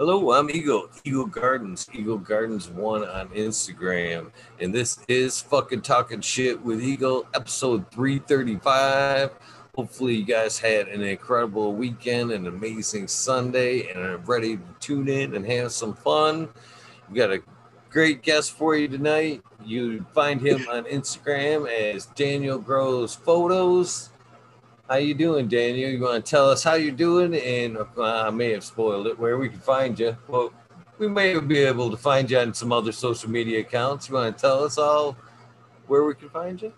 Hello, I'm Eagle, Eagle Gardens, Eagle Gardens One on Instagram. And this is fucking talking shit with Eagle, episode 335. Hopefully, you guys had an incredible weekend, an amazing Sunday, and are ready to tune in and have some fun. We got a great guest for you tonight. You find him on Instagram as Daniel Grows Photos. How you doing, Daniel? You want to tell us how you're doing? And uh, I may have spoiled it. Where we can find you? Well, we may be able to find you on some other social media accounts. You want to tell us all where we can find you?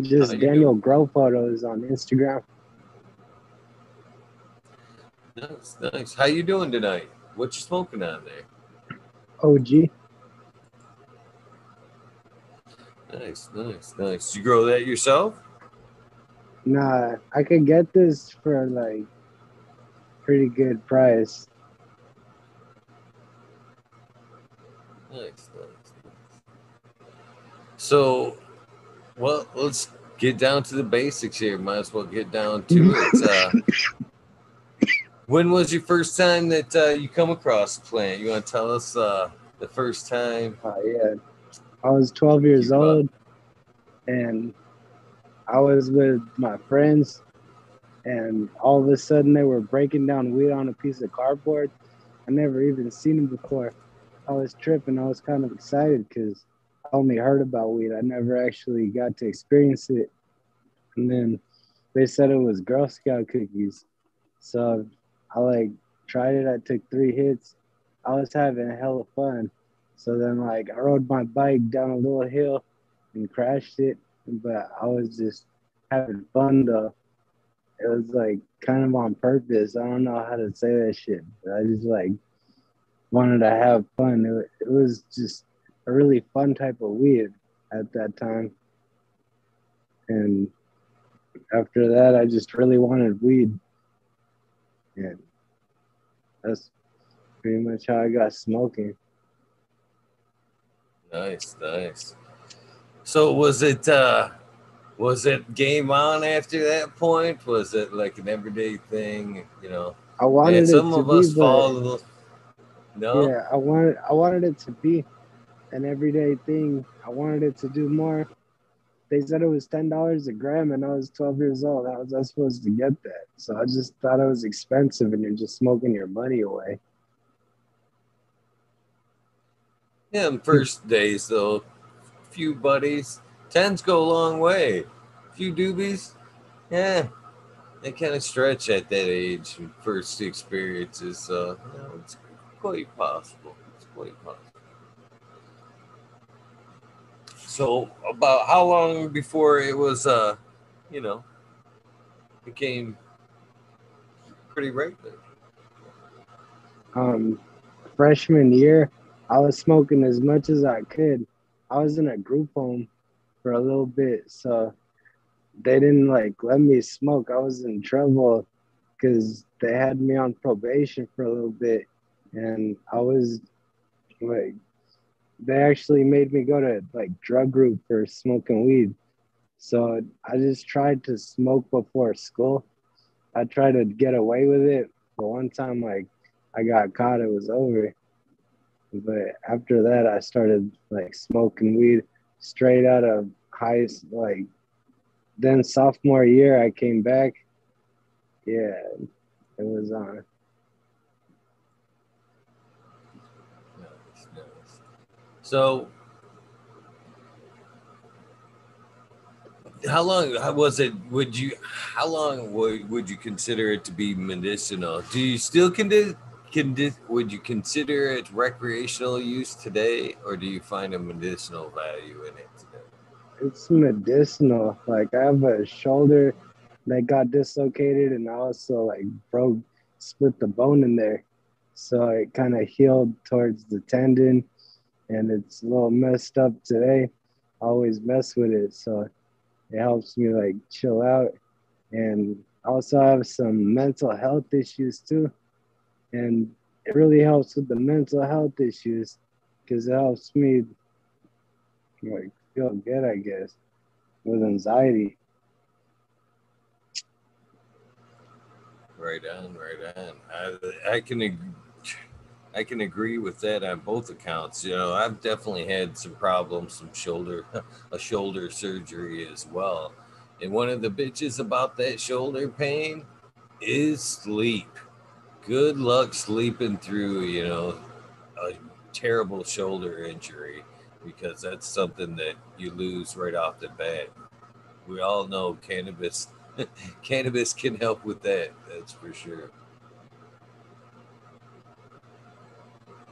Just Daniel Grow Photos on Instagram. Nice, nice. How you doing tonight? What you smoking on there? OG. Nice, nice, nice. You grow that yourself? Nah, I could get this for like pretty good price. Nice, nice, nice. So, well, let's get down to the basics here. Might as well get down to it. Uh, when was your first time that uh, you come across the plant? You want to tell us uh, the first time? Uh, yeah, I was 12 years old, and I was with my friends, and all of a sudden they were breaking down weed on a piece of cardboard. I never even seen them before. I was tripping. I was kind of excited because I only heard about weed. I never actually got to experience it. And then they said it was Girl Scout cookies. So I like tried it. I took three hits. I was having a hell of fun. So then like I rode my bike down a little hill and crashed it but I was just having fun though. It was like kind of on purpose. I don't know how to say that shit, but I just like wanted to have fun. It, it was just a really fun type of weed at that time. And after that, I just really wanted weed. And that's pretty much how I got smoking. Nice, nice. So was it uh was it game on after that point? Was it like an everyday thing? You know, I wanted some it to of us be, fall a little. No, Yeah, I wanted I wanted it to be an everyday thing. I wanted it to do more. They said it was ten dollars a gram, and I was twelve years old. How was I supposed to get that? So I just thought it was expensive, and you're just smoking your money away. yeah. In first days though, few buddies, tens go a long way. A Few doobies, yeah, they kind of stretch at that age. First experiences, so you know, it's quite possible. It's quite possible. So, about how long before it was, uh, you know, became pretty regular? Um, freshman year, I was smoking as much as I could. I was in a group home for a little bit, so they didn't like let me smoke. I was in trouble because they had me on probation for a little bit, and I was like, they actually made me go to like drug group for smoking weed. So I just tried to smoke before school. I tried to get away with it, but one time like I got caught, it was over. But after that, I started like smoking weed straight out of high like. Then sophomore year, I came back. Yeah, it was on. Nice. So, how long how was it? Would you? How long would, would you consider it to be medicinal? Do you still condi- condi- Would you consider it recreational use today, or do you find a medicinal value in it today? It's medicinal. Like I have a shoulder that got dislocated, and I also like broke, split the bone in there, so it kind of healed towards the tendon, and it's a little messed up today. I always mess with it, so it helps me like chill out, and I also have some mental health issues too, and it really helps with the mental health issues because it helps me like feel good, I guess, with anxiety. Right on, right on. I, I can ag- I can agree with that on both accounts. You know, I've definitely had some problems, some shoulder, a shoulder surgery as well. And one of the bitches about that shoulder pain is sleep. Good luck sleeping through, you know, a terrible shoulder injury because that's something that you lose right off the bat. We all know cannabis cannabis can help with that, that's for sure.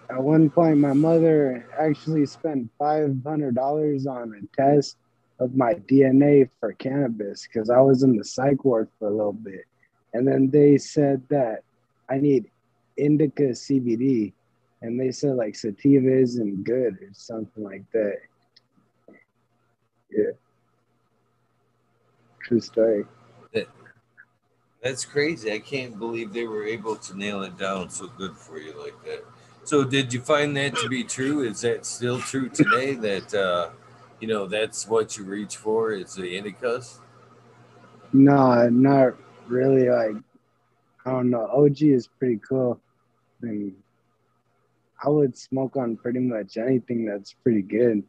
At one point, my mother actually spent $500 on a test of my DNA for cannabis because I was in the psych ward for a little bit. And then they said that I need indica CBD. And they said like sativa isn't good or something like that. Yeah. True story. That, that's crazy. I can't believe they were able to nail it down so good for you like that. So, did you find that to be true? Is that still true today? That uh, you know that's what you reach for is the indicas? No, not really. Like, I don't know. OG is pretty cool. I mean, I would smoke on pretty much anything that's pretty good.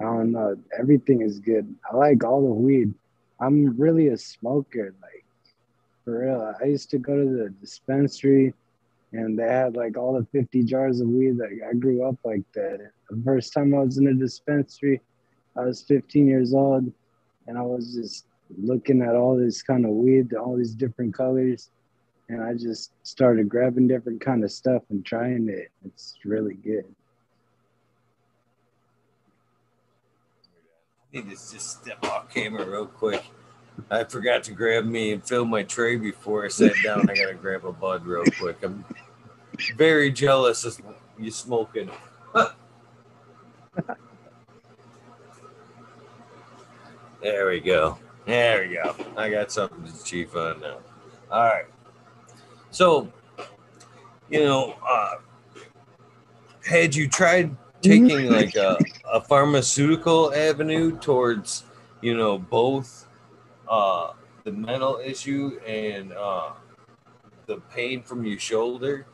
I don't know. Everything is good. I like all the weed. I'm really a smoker. Like, for real. I used to go to the dispensary and they had like all the 50 jars of weed. Like I grew up like that. The first time I was in a dispensary, I was 15 years old, and I was just looking at all this kind of weed, all these different colors, and I just started grabbing different kind of stuff and trying it. It's really good. I need to just step off camera real quick. I forgot to grab me and fill my tray before I sat down. I gotta grab a bud real quick. I'm very jealous of you smoking. there we go. There we go. I got something to chief on now. All right. So, you know, uh, had you tried taking like a, a pharmaceutical avenue towards, you know, both uh, the mental issue and uh, the pain from your shoulder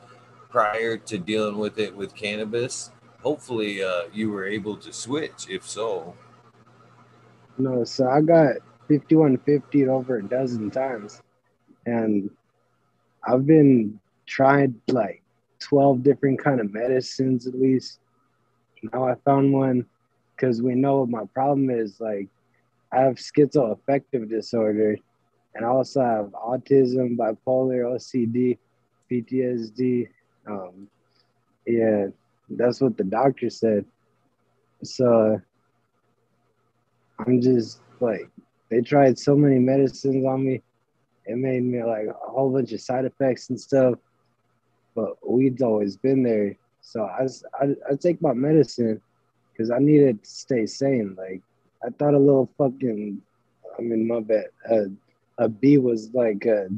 prior to dealing with it with cannabis? Hopefully, uh, you were able to switch. If so, no. So I got 5150 over a dozen times, and I've been trying like 12 different kind of medicines at least. Now I found one because we know what my problem is. Like I have schizoaffective disorder, and I also have autism, bipolar, OCD, PTSD, um, yeah, that's what the doctor said. So I'm just like, they tried so many medicines on me. It made me like a whole bunch of side effects and stuff. But weed's always been there. So I, I, I take my medicine because I needed to stay sane. Like, I thought a little fucking, I mean, my bad. Uh, a bee was like a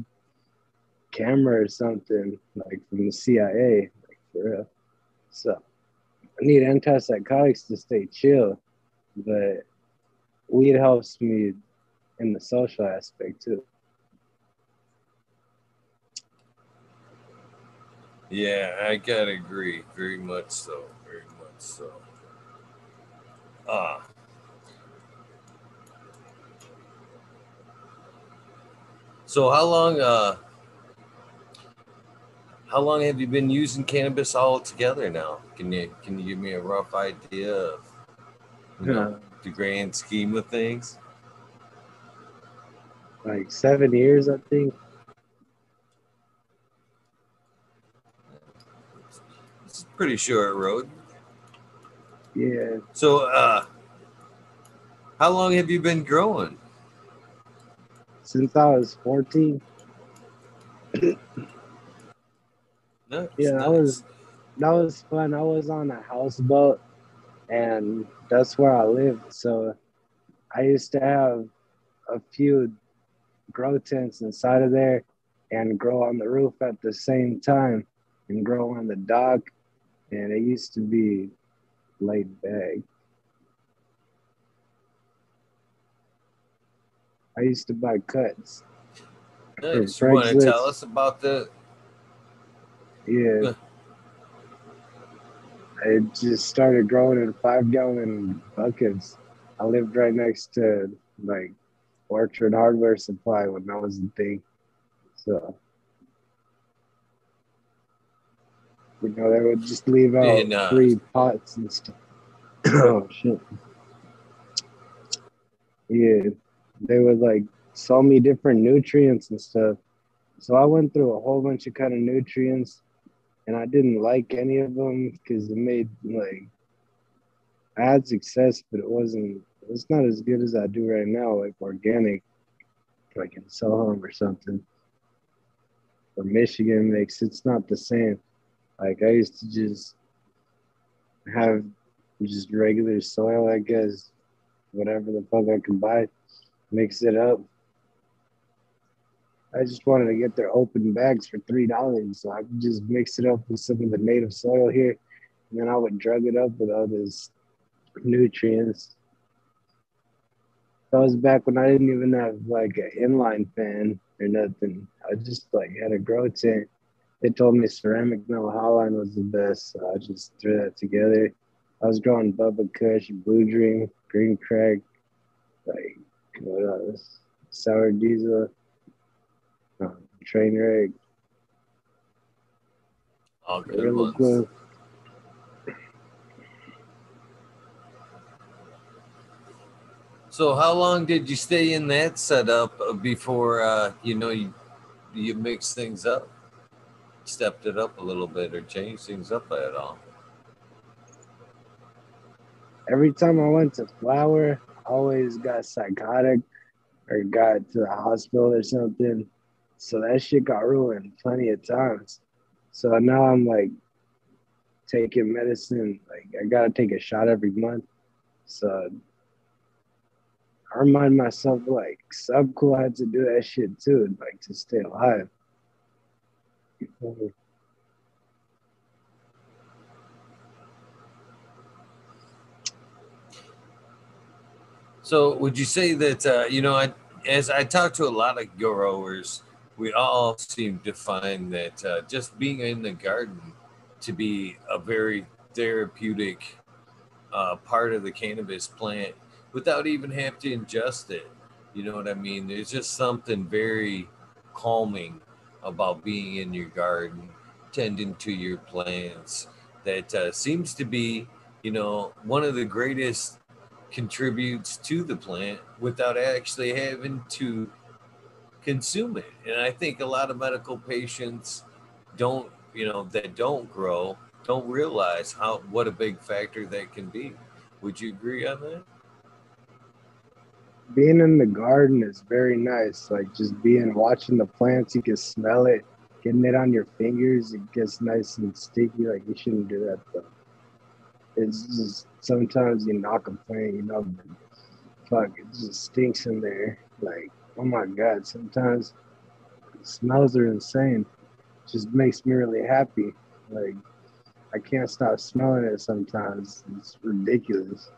camera or something like from the CIA, like for real. So I need antipsychotics to stay chill, but weed helps me in the social aspect too. Yeah, I gotta agree. Very much so. Very much so. Ah. So how long uh how long have you been using cannabis all together now? Can you can you give me a rough idea of you know, the grand scheme of things? Like seven years, I think. It's sure short rode. Yeah. So, uh, how long have you been growing? Since I was 14. Nice, yeah, nice. that was that was fun. I was on a houseboat, and that's where I lived. So I used to have a few grow tents inside of there, and grow on the roof at the same time, and grow on the dock. And it used to be laid back. I used to buy cuts. Nice. You want to tell us about the yeah. it just started growing in five gallon buckets. I lived right next to like Orchard Hardware Supply when that was the thing. So you know they would just leave out And, uh, free pots and stuff. oh shit. Yeah, they would like sell me different nutrients and stuff. So I went through a whole bunch of kind of nutrients, and I didn't like any of them because it made like I had success, but it wasn't. It's not as good as I do right now, like organic, like in Soham or something. Or Michigan makes It's not the same. Like I used to just have just regular soil, I guess, whatever the fuck I can buy, mix it up. I just wanted to get their open bags for three dollars, so I could just mix it up with some of the native soil here, and then I would drug it up with all this nutrients. That was back when I didn't even have like an inline fan or nothing. I just like had a grow tent. They told me ceramic metal halide was the best, so I just threw that together. I was growing Bubba Kush, Blue Dream, Green Crack, like what else? Sour Diesel, um, Train Wreck, All good Gorilla ones. Glue. So how long did you stay in that setup before uh, you know you you mixed things up, stepped it up a little bit, or changed things up at all? Every time I went to Flower, I always got psychotic or got to the hospital or something. So that shit got ruined plenty of times. So now I'm like taking medicine. Like I gotta take a shot every month. So I remind myself like Sub Cool had to do that shit too, like to stay alive. So would you say that uh, you know, I, as I talk to a lot of growers, we all seem to find that uh, just being in the garden to be a very therapeutic uh, part of the cannabis plant without even having to ingest it. You know what I mean? There's just something very calming about being in your garden, tending to your plants. That uh, seems to be, you know, one of the greatest contributes to the plant without actually having to consume it. And I think a lot of medical patients don't, you know, that don't grow, don't realize how what a big factor that can be. Would you agree on that? Being in the garden is very nice. Like just being watching the plants, you can smell it, getting it on your fingers, it gets nice and sticky. Like you shouldn't do that though. It's just sometimes you a plant, you know, fuck, it just stinks in there. Like, oh my god, sometimes smells are insane. Just makes me really happy. Like I can't stop smelling it sometimes. It's ridiculous.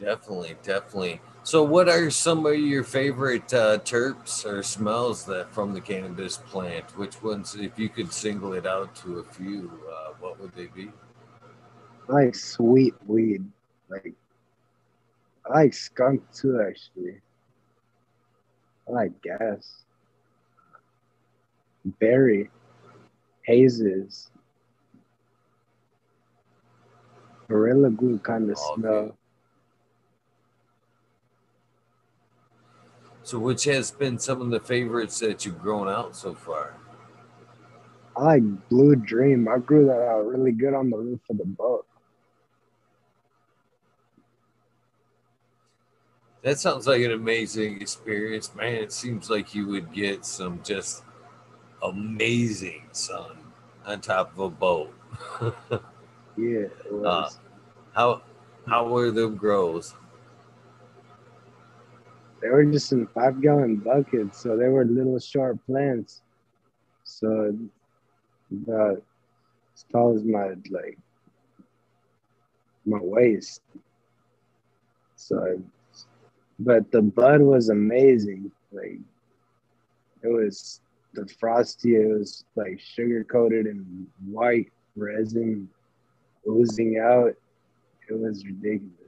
Definitely, definitely. So, what are some of your favorite uh, terps or smells that from the cannabis plant? Which ones, if you could single it out to a few, uh, what would they be? I like sweet weed. Like I like skunk too actually. I like gas. Berry. Hazes. Gorilla glue kind of Okay. smell. So, which has been some of the favorites that you've grown out so far? I like blue dream. I grew that out really good on the roof of the boat. That sounds like an amazing experience, man. It seems like you would get some just amazing sun on top of a boat. Yeah, uh, was. how how were them grows? They were just in five gallon buckets, so they were little short plants. So about as tall as my like my waist. So but the bud was amazing. Like it was the frosty it was like sugar coated and white resin oozing out. It was ridiculous.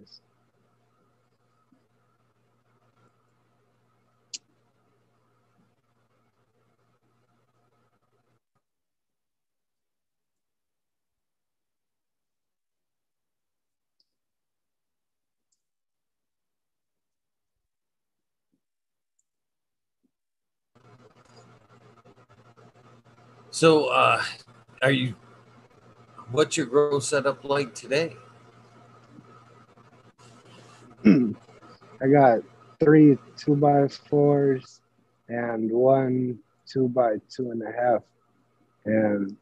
So, uh, are you? What's your grow setup like today? I got three two by fours and one two by two and a half. And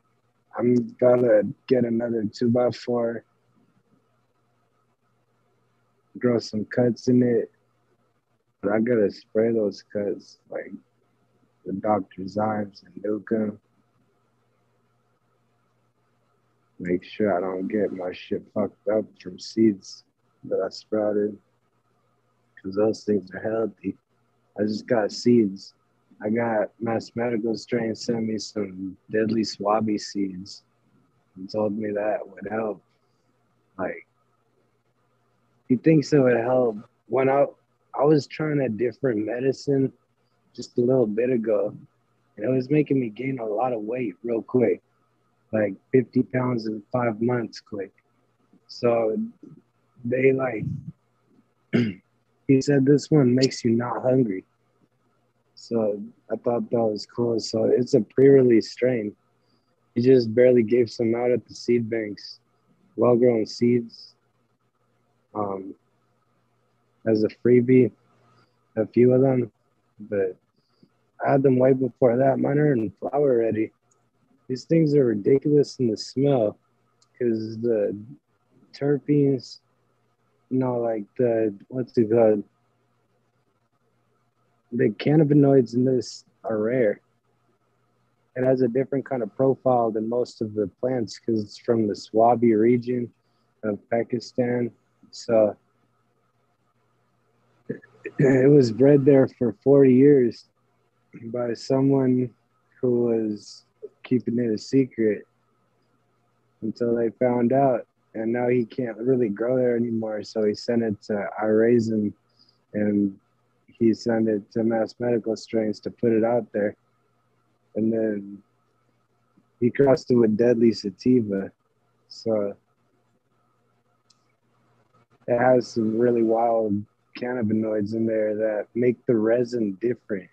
I'm gonna get another two by four, grow some cuts in it. But I gotta spray those cuts like the Dr. Zymes and Nukem. Make sure I don't get my shit fucked up from seeds that I sprouted because those things are healthy. I just got seeds. I got Mass Medical Strain sent me some Deadly Swabi seeds and told me that would help. Like, he thinks it would help. When I I was trying a different medicine just a little bit ago, and it was making me gain a lot of weight real quick, like 50 pounds in five months quick. So they like he said this one makes you not hungry. So I thought that was cool. So it's a pre-release strain. He just barely gave some out at the seed banks, well-grown seeds, um, as a freebie, a few of them. But I had them way before that. Mine are in flower already. These things are ridiculous in the smell because the terpenes no, like the what's it called? The cannabinoids in this are rare. It has a different kind of profile than most of the plants because it's from the Swabi region of Pakistan. So it was bred there for 40 years by someone who was keeping it a secret until they found out and now he can't really grow there anymore. So he sent it to iRaisin, and he sent it to Mass Medical Strains to put it out there, and then he crossed it with Deadly Sativa, so it has some really wild cannabinoids in there that make the resin different.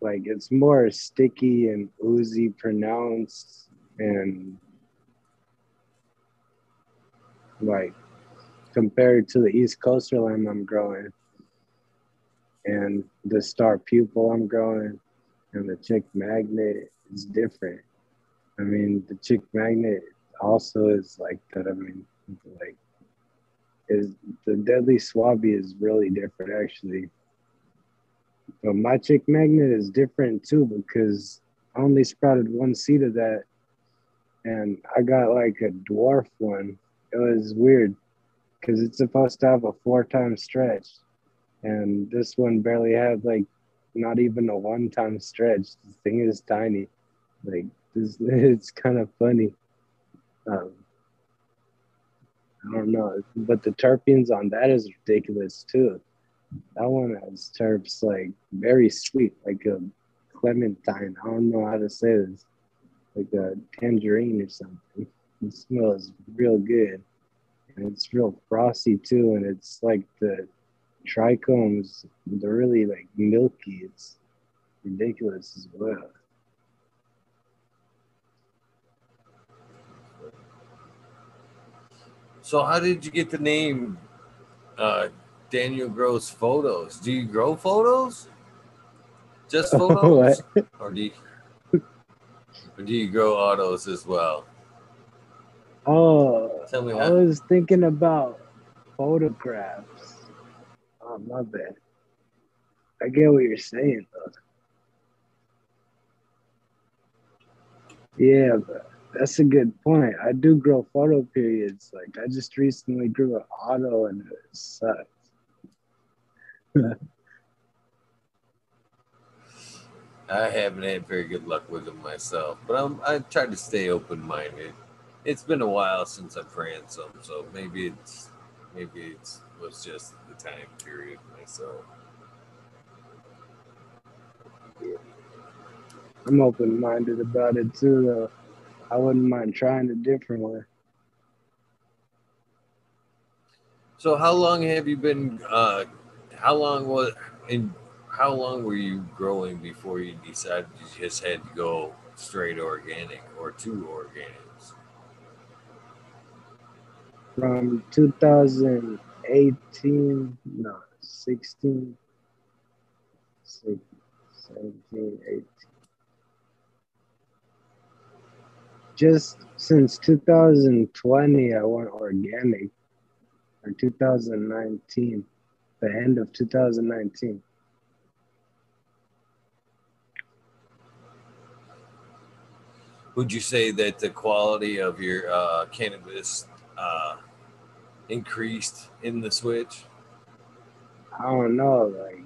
Like it's more sticky and oozy pronounced and like compared to the East Coaster lamb I'm growing and the star pupil I'm growing and the chick magnet is different. I mean, the chick magnet also is like that. I mean, like, is the Deadly Swabi is really different actually. But my chick magnet is different too because I only sprouted one seed of that and I got like a dwarf one it was weird because it's supposed to have a four time stretch, and this one barely had like not even a one time stretch. The thing is tiny. Like this, it's kind of funny. Um, I don't know, but the terpenes on that is ridiculous too. That one has terps like very sweet, like a clementine. I don't know how to say this, like a tangerine or something. It smells real good. And it's real frosty too. And it's like the trichomes, they're really like milky. It's ridiculous as well. So, how did you get the name uh, Daniel Grows Photos? Do you grow photos? Just photos? or, do you, or do you grow autos as well? Oh, Tell me I was thinking about photographs. Oh, my bad. I get what you're saying, though. Yeah, but that's a good point. I do grow photo periods. Like I just recently grew an auto and it sucks. I haven't had very good luck with them myself, but I'm I try to stay open minded. It's been a while since I've ran some, so maybe it's maybe it's was just the time period myself. I'm open minded about it too, though. I wouldn't mind trying a different way. So, how long have you been? Uh, how long was in? How long were you growing before you decided you just had to go straight organic or two organics? From 2018, no, 16, 16 17, 18. Just since 2020, I went organic, or 2019, the end of 2019. Would you say that the quality of your uh, cannabis uh, increased in the switch? I don't know. Like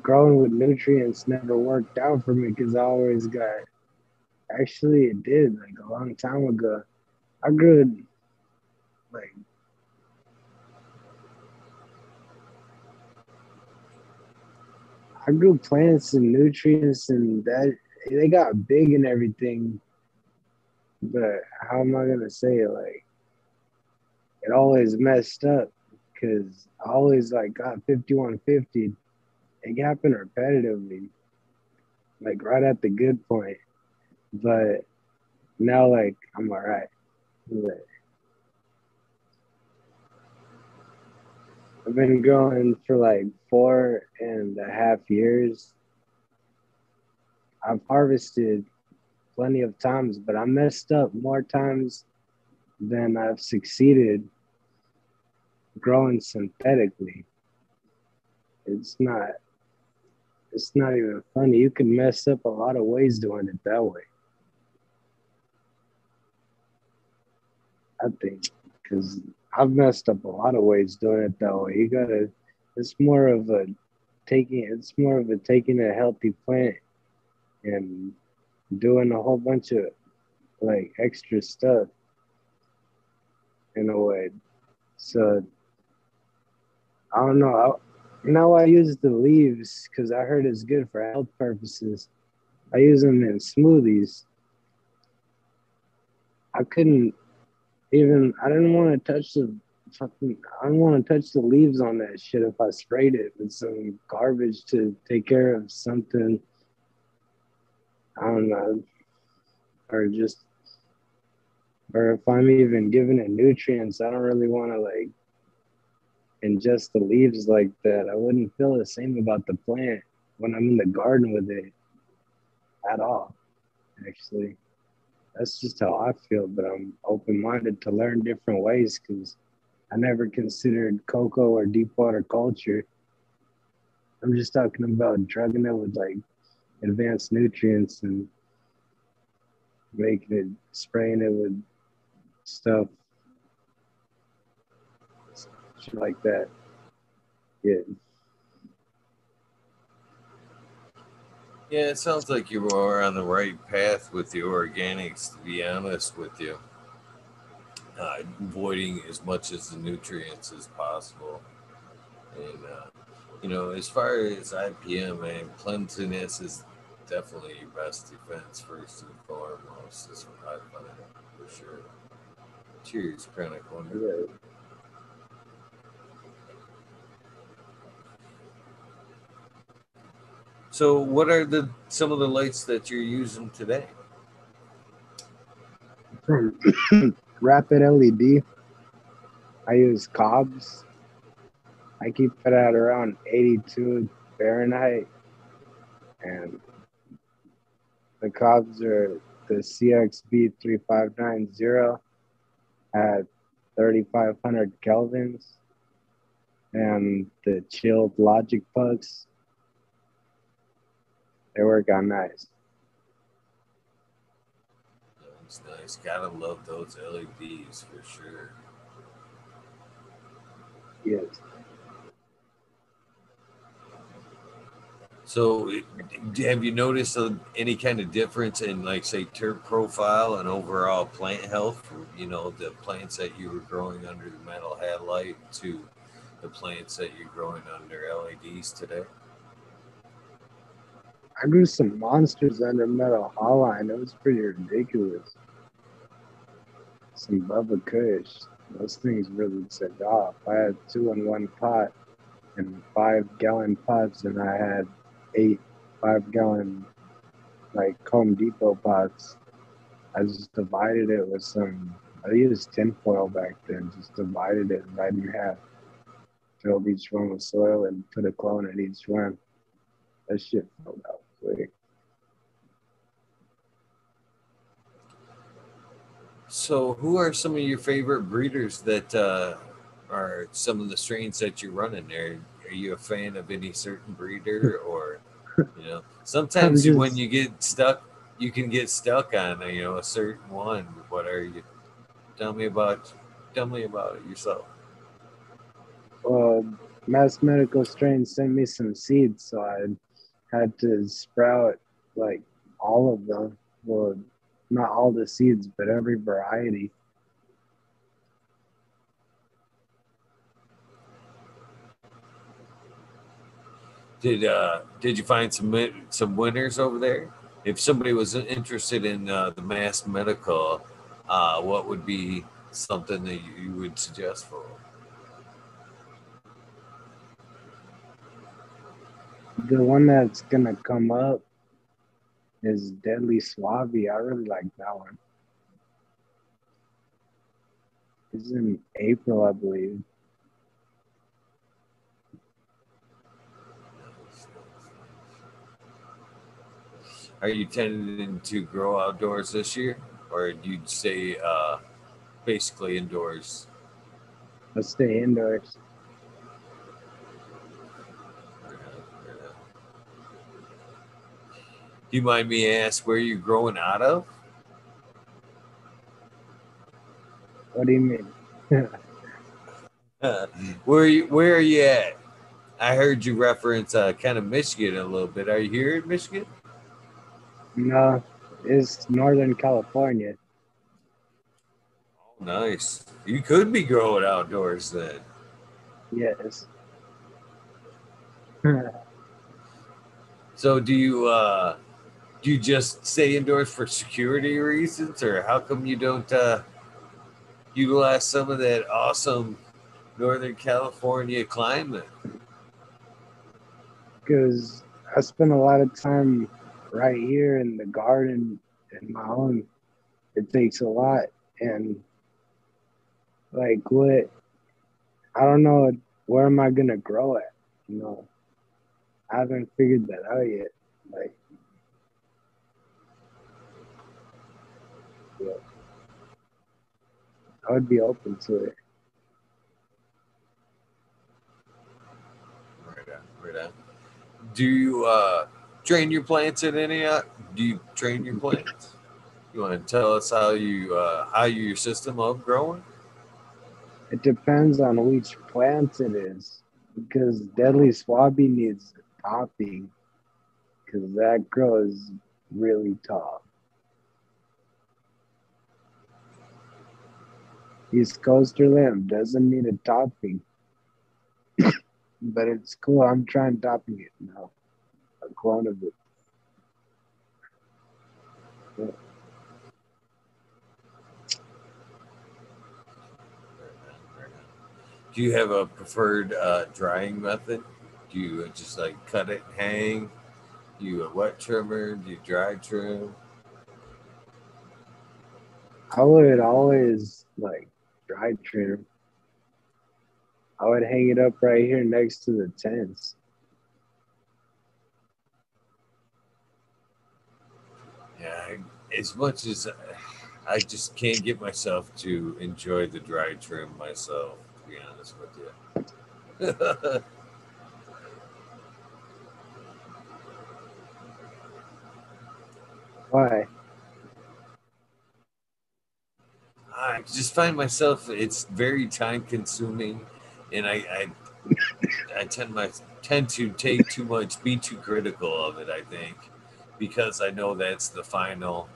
growing with nutrients never worked out for me because I always got. Actually, it did like a long time ago. I grew like I grew plants and nutrients and that they got big and everything. But how am I gonna say it? Like it always messed up because I always like got 5150 it happened repetitively, like right at the good point. But now, like, I'm all right. But I've been growing for like four and a half years. I've harvested plenty of times, but I messed up more times than I've succeeded growing synthetically. It's not it's not even funny. You can mess up a lot of ways doing it that way. I think because I've messed up a lot of ways doing it that way. You gotta. It's more of a taking. It's more of a taking a healthy plant and doing a whole bunch of like extra stuff in a way. So I don't know. Now I use the leaves because I heard it's good for health purposes. I use them in smoothies. I couldn't even. I didn't want to touch the fucking. I don't want to touch the leaves on that shit if I sprayed it with some garbage to take care of something. I don't know, or just, or if I'm even giving it nutrients, I don't really want to like just the leaves like that, I wouldn't feel the same about the plant when I'm in the garden with it at all. Actually, that's just how I feel. But I'm open minded to learn different ways because I never considered coco or deep water culture. I'm just talking about drugging it with like advanced nutrients and making it, spraying it with stuff like that. Yeah. Yeah, it sounds like you are on the right path with the organics, to be honest with you. Uh, avoiding as much as the nutrients as possible. And, uh, you know, as far as IPM, man, cleanliness is definitely your best defense, first and foremost. I find for sure. Cheers, Chronic Wonder. Yeah. So, what are the some of the lights that you're using today? Rapid LED. I use cobs. I keep it at around 82 Fahrenheit, and the cobs are the CXB 3590 at 3500 kelvins, and the chilled Logic Pucks they work out nice. It's nice. Gotta love those LEDs for sure. Yes. So, have you noticed uh, any kind of difference in, like, say, terp profile and overall plant health? You know, the plants that you were growing under the metal halide to the plants that you're growing under LEDs today? I grew some monsters under metal halide. It was pretty ridiculous. Some Bubba Kush. Those things really took off. I had two in one pot and five gallon pots, and I had eight five gallon like Home Depot pots. I just divided it with some. I used tinfoil back then. Just divided it right in half. Filled each one with soil and put a clone in each one. That shit filled out So, who are some of your favorite breeders that uh, are some of the strains that you're running there? Are you a fan of any certain breeder, or you know, sometimes just, when you get stuck, you can get stuck on you know a certain one. What are you? Tell me about. Tell me about it yourself. Well, Mass Medical Strain sent me some seeds, so I had to sprout like all of them. Well, not all the seeds, but every variety. Did uh did you find some some winners over there? If somebody was interested in uh, the mass medical, uh, what would be something that you would suggest for them? The one that's gonna come up is Deadly Swabi. I really like that one. It's in April, I believe. Are you tending to grow outdoors this year, or do you stay uh, basically indoors? I stay indoors. Do you mind me ask where you're growing out of? What do you mean? where are you, where are you at? I heard you reference uh, kind of Michigan a little bit. Are you here in Michigan? No, it's Northern California. Oh, nice. You could be growing outdoors then. Yes. so do you uh you just stay indoors for security reasons, or how come you don't uh, utilize some of that awesome Northern California climate? Because I spend a lot of time right here in the garden in my own. It takes a lot, and like what I don't know where am I gonna grow at. You know, I haven't figured that out yet. Like Yeah. I would be open to it. Right on, right on. Do you uh, train your plants in any? Uh, do you train your plants? You want to tell us how you uh, how your system of growing? It depends on which plant it is, because Deadly Swabi needs topping, because that grows really tall. East Coaster lamb doesn't need a topping. but it's cool. I'm trying topping it now. A clone of it. Yeah. Do you have a preferred uh, drying method? Do you just like cut it and hang? Do you a wet trimmer? Do you dry trim? I would always like dry trim. I would hang it up right here next to the tents. Yeah, as much as I just can't get myself to enjoy the dry trim myself, to be honest with you. Why? I just find myself it's very time consuming, and I, I I tend my tend to take too much, be too critical of it. I think because I know that's the final,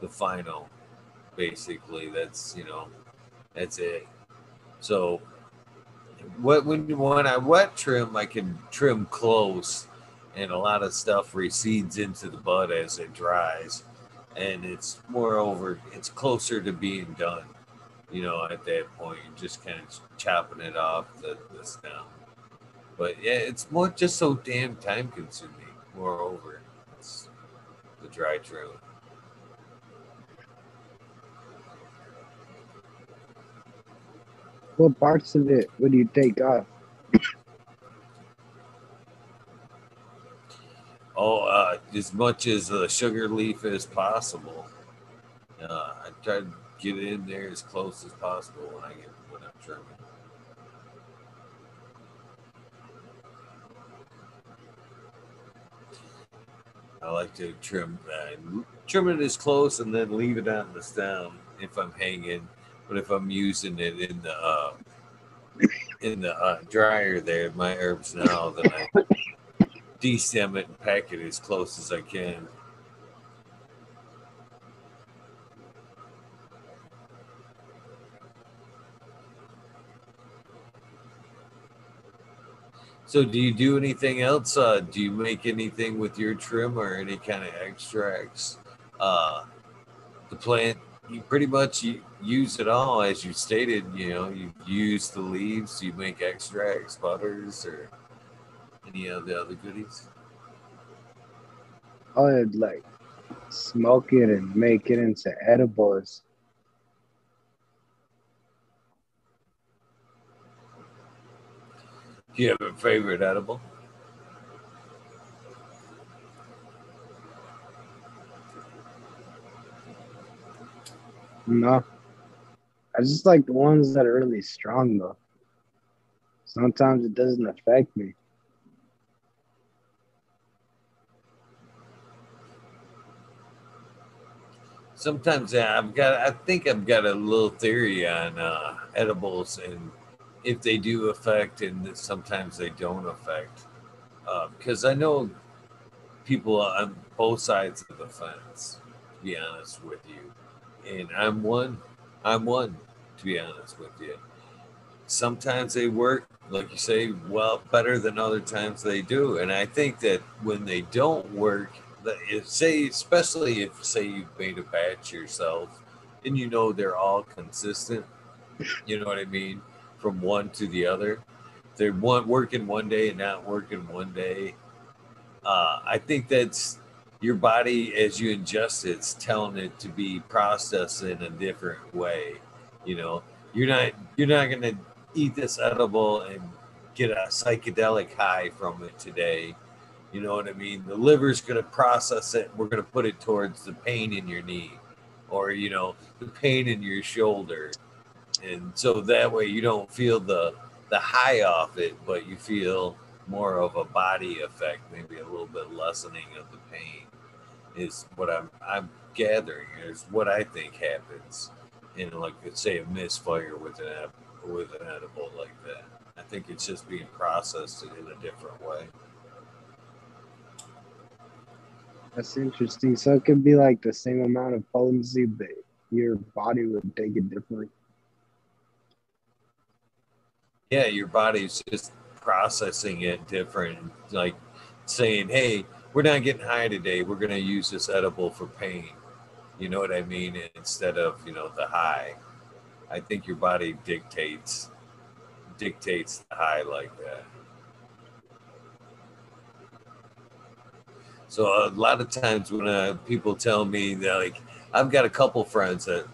the final. Basically, that's you know, that's it. So, what when when I wet trim, I can trim close, and a lot of stuff recedes into the bud as it dries, and it's moreover it's closer to being done. You know, at that point, you're just kind of chopping it off the, the stem. But yeah, it's more just so damn time consuming. Moreover, it's the dry trim. What parts of it would you take off? Oh, uh, as much as the sugar leaf as possible. Uh, I try to get in there as close as possible when I get when I'm trimming. I like to trim uh, trim it as close and then leave it on the stem if I'm hanging. But if I'm using it in the uh, in the uh, dryer there, my herbs now, then I destem it and pack it as close as I can. So, do you do anything else? Uh, do you make anything with your trim or any kind of extracts? Uh, the plant, you pretty much use it all, as you stated. You know, you use the leaves, you make extracts, butters, or any of the other goodies. I'd like smoke it and make it into edibles. Do you have a favorite edible? No. I just like the ones that are really strong though. Sometimes it doesn't affect me. Sometimes I've got I think I've got a little theory on uh, edibles and if they do affect and sometimes they don't affect. Because uh, I know people on both sides of the fence, to be honest with you. And I'm one, I'm one, to be honest with you. Sometimes they work, like you say, well, better than other times they do. And I think that when they don't work, say, especially if say you've made a batch yourself and you know they're all consistent, you know what I mean? from one to the other. They're one working one day and not working one day. Uh, I think that's your body as you ingest it, it's telling it to be processed in a different way. You know, you're not you're not gonna eat this edible and get a psychedelic high from it today. You know what I mean? The liver's gonna process it. We're gonna put it towards the pain in your knee, or you know, the pain in your shoulder and so that way you don't feel the the high off it, but you feel more of a body effect, maybe a little bit lessening of the pain. Is what I'm I'm gathering is what I think happens in like say a misfire with an with an edible like that. I think it's just being processed in a different way. That's interesting. So it could be like the same amount of potency, but your body would take it differently yeah, your body's just processing it different. Like saying, hey, we're not getting high today. We're going to use this edible for pain. You know what I mean? Instead of, you know, the high. I think your body dictates dictates the high like that. So a lot of times when uh, people tell me that, like, I've got a couple friends that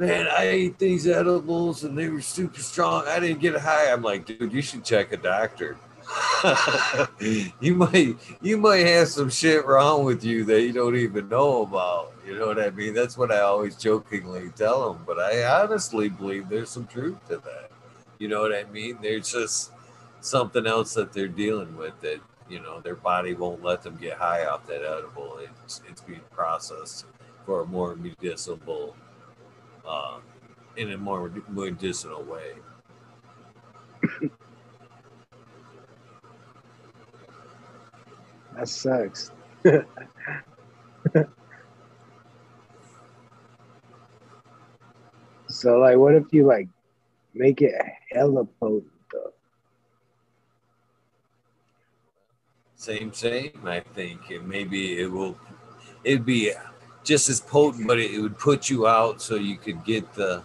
man, I ate these edibles and they were super strong. I didn't get high. I'm like, dude, you should check a doctor. you might you might have some shit wrong with you that you don't even know about. You know what I mean? That's what I always jokingly tell them. But I honestly believe there's some truth to that. You know what I mean? There's just something else that they're dealing with that you know their body won't let them get high off that edible. It's it's being processed for a more medicinal, uh, um, in a more medicinal way. that sucks. so like, what if you like make it hella potent? Same, same. I think and maybe it will. It'd be just as potent, but it, would put you out so you could get the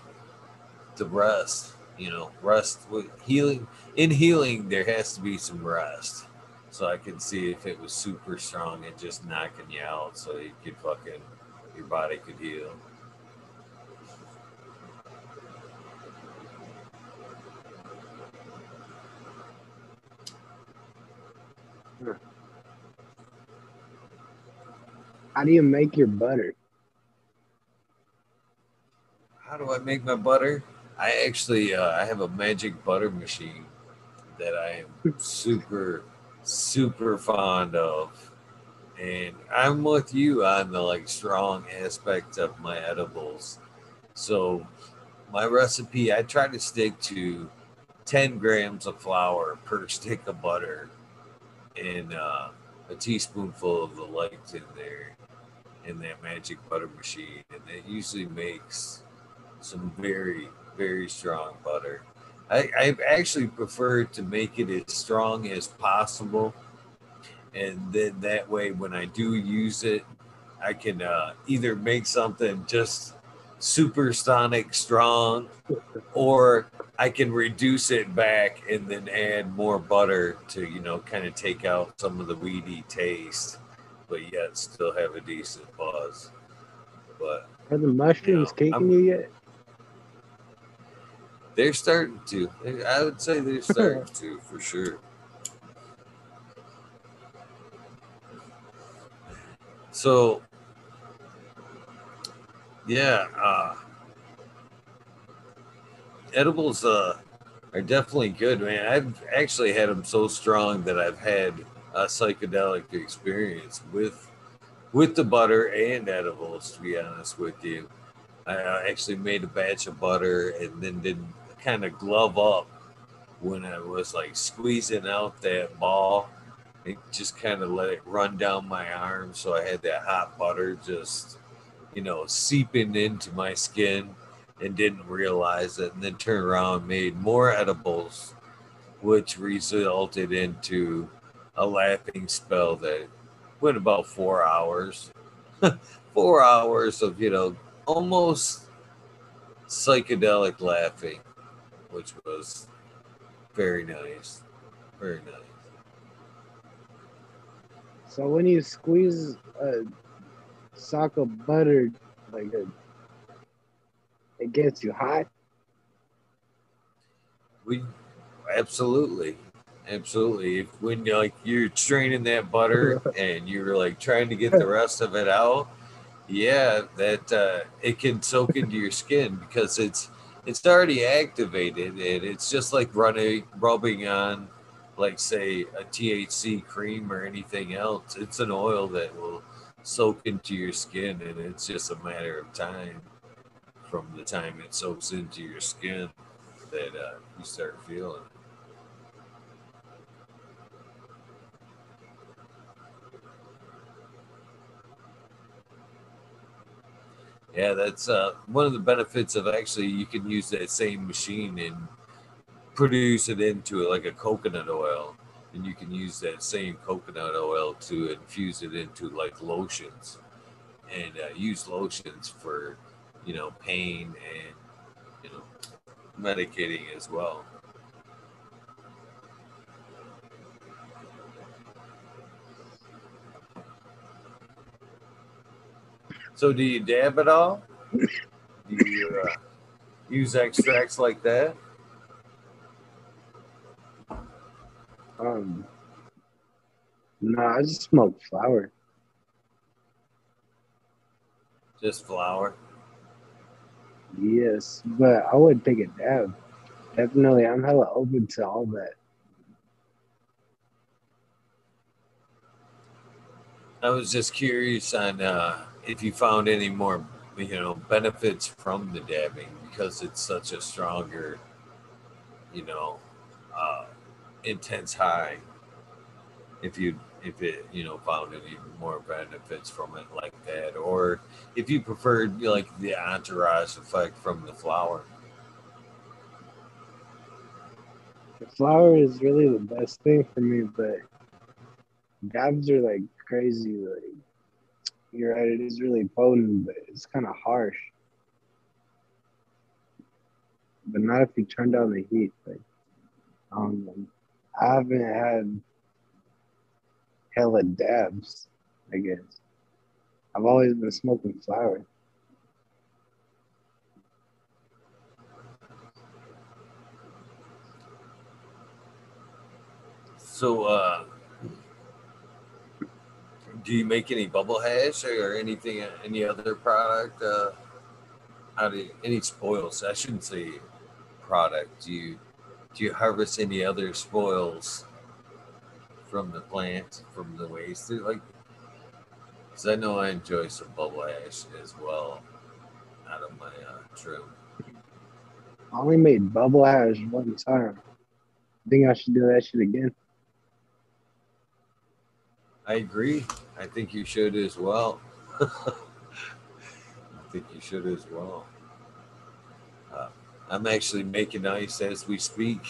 the rest. You know, rest with healing. In healing, there has to be some rest. So I could see if it was super strong and just knocking you out, so you could fucking your body could heal. How do you make your butter? How do I make my butter? I actually uh, I have a magic butter machine that I am super super fond of, and I'm with you on the like strong aspect of my edibles. So my recipe, I try to stick to 10 grams of flour per stick of butter and uh, a teaspoonful of lecithin there in that magic butter machine and it usually makes some very very strong butter. I, I actually prefer to make it as strong as possible and then that way when i do use it i can uh, either make something just supersonic strong or i can reduce it back and then add more butter to you know kind of take out some of the weedy taste but yet still have a decent buzz. But Are the mushrooms You know, you yet? they're starting to. I would say they're starting to for sure. So, yeah, uh, edibles uh, are definitely good, man. I've actually had them so strong that I've had a psychedelic experience with with the butter and edibles. To be honest with you, I actually made a batch of butter and then did kind of glove up when I was like squeezing out that ball. It just kind of let it run down my arm, so I had that hot butter just, you know, seeping into my skin, and didn't realize it. And then turned around, made more edibles, which resulted into a laughing spell that went about four hours. four hours of you know almost psychedelic laughing, which was very nice, very nice. So when you squeeze a sock of butter, like a, it gets you hot. We absolutely, absolutely. If when you're like you're straining that butter and you're like trying to get the rest of it out, yeah, that uh, it can soak into your skin because it's it's already activated and it's just like running rubbing on like say a THC cream or anything else. It's an oil that will soak into your skin and it's just a matter of time from the time it soaks into your skin that uh, you start feeling. Yeah, that's uh, one of the benefits of actually you can use that same machine and produce it into like a coconut oil, and you can use that same coconut oil to infuse it into like lotions, and uh, use lotions for you know pain and you know medicating as well. So, do you dab at all? Do you uh, use extracts like that? Um, no, I just smoke flower. Just flour? Yes, but I would take a dab. Definitely, I'm hella open to all that. I was just curious on uh, if you found any more, you know, benefits from the dabbing because it's such a stronger, you know, uh, intense high. If you if it you know found any more benefits from it like that, or if you preferred like the entourage effect from the flower. The flower is really the best thing for me, but dabs are like crazy. Like you're right, it is really potent, but it's kind of harsh. But not if you turn down the heat. Like, um, I haven't had hella dabs, I guess. I've always been smoking flower. So, uh, do you make any bubble hash or anything, any other product? Uh, how do you, any spoils? I shouldn't say product. Do you do you harvest any other spoils from the plant, from the waste? Like, because I know I enjoy some bubble ash as well out of my uh, trim. I only made bubble ash one time. I think I should do that shit again. I agree. I think you should as well. I think you should as well. Uh, I'm actually making ice as we speak.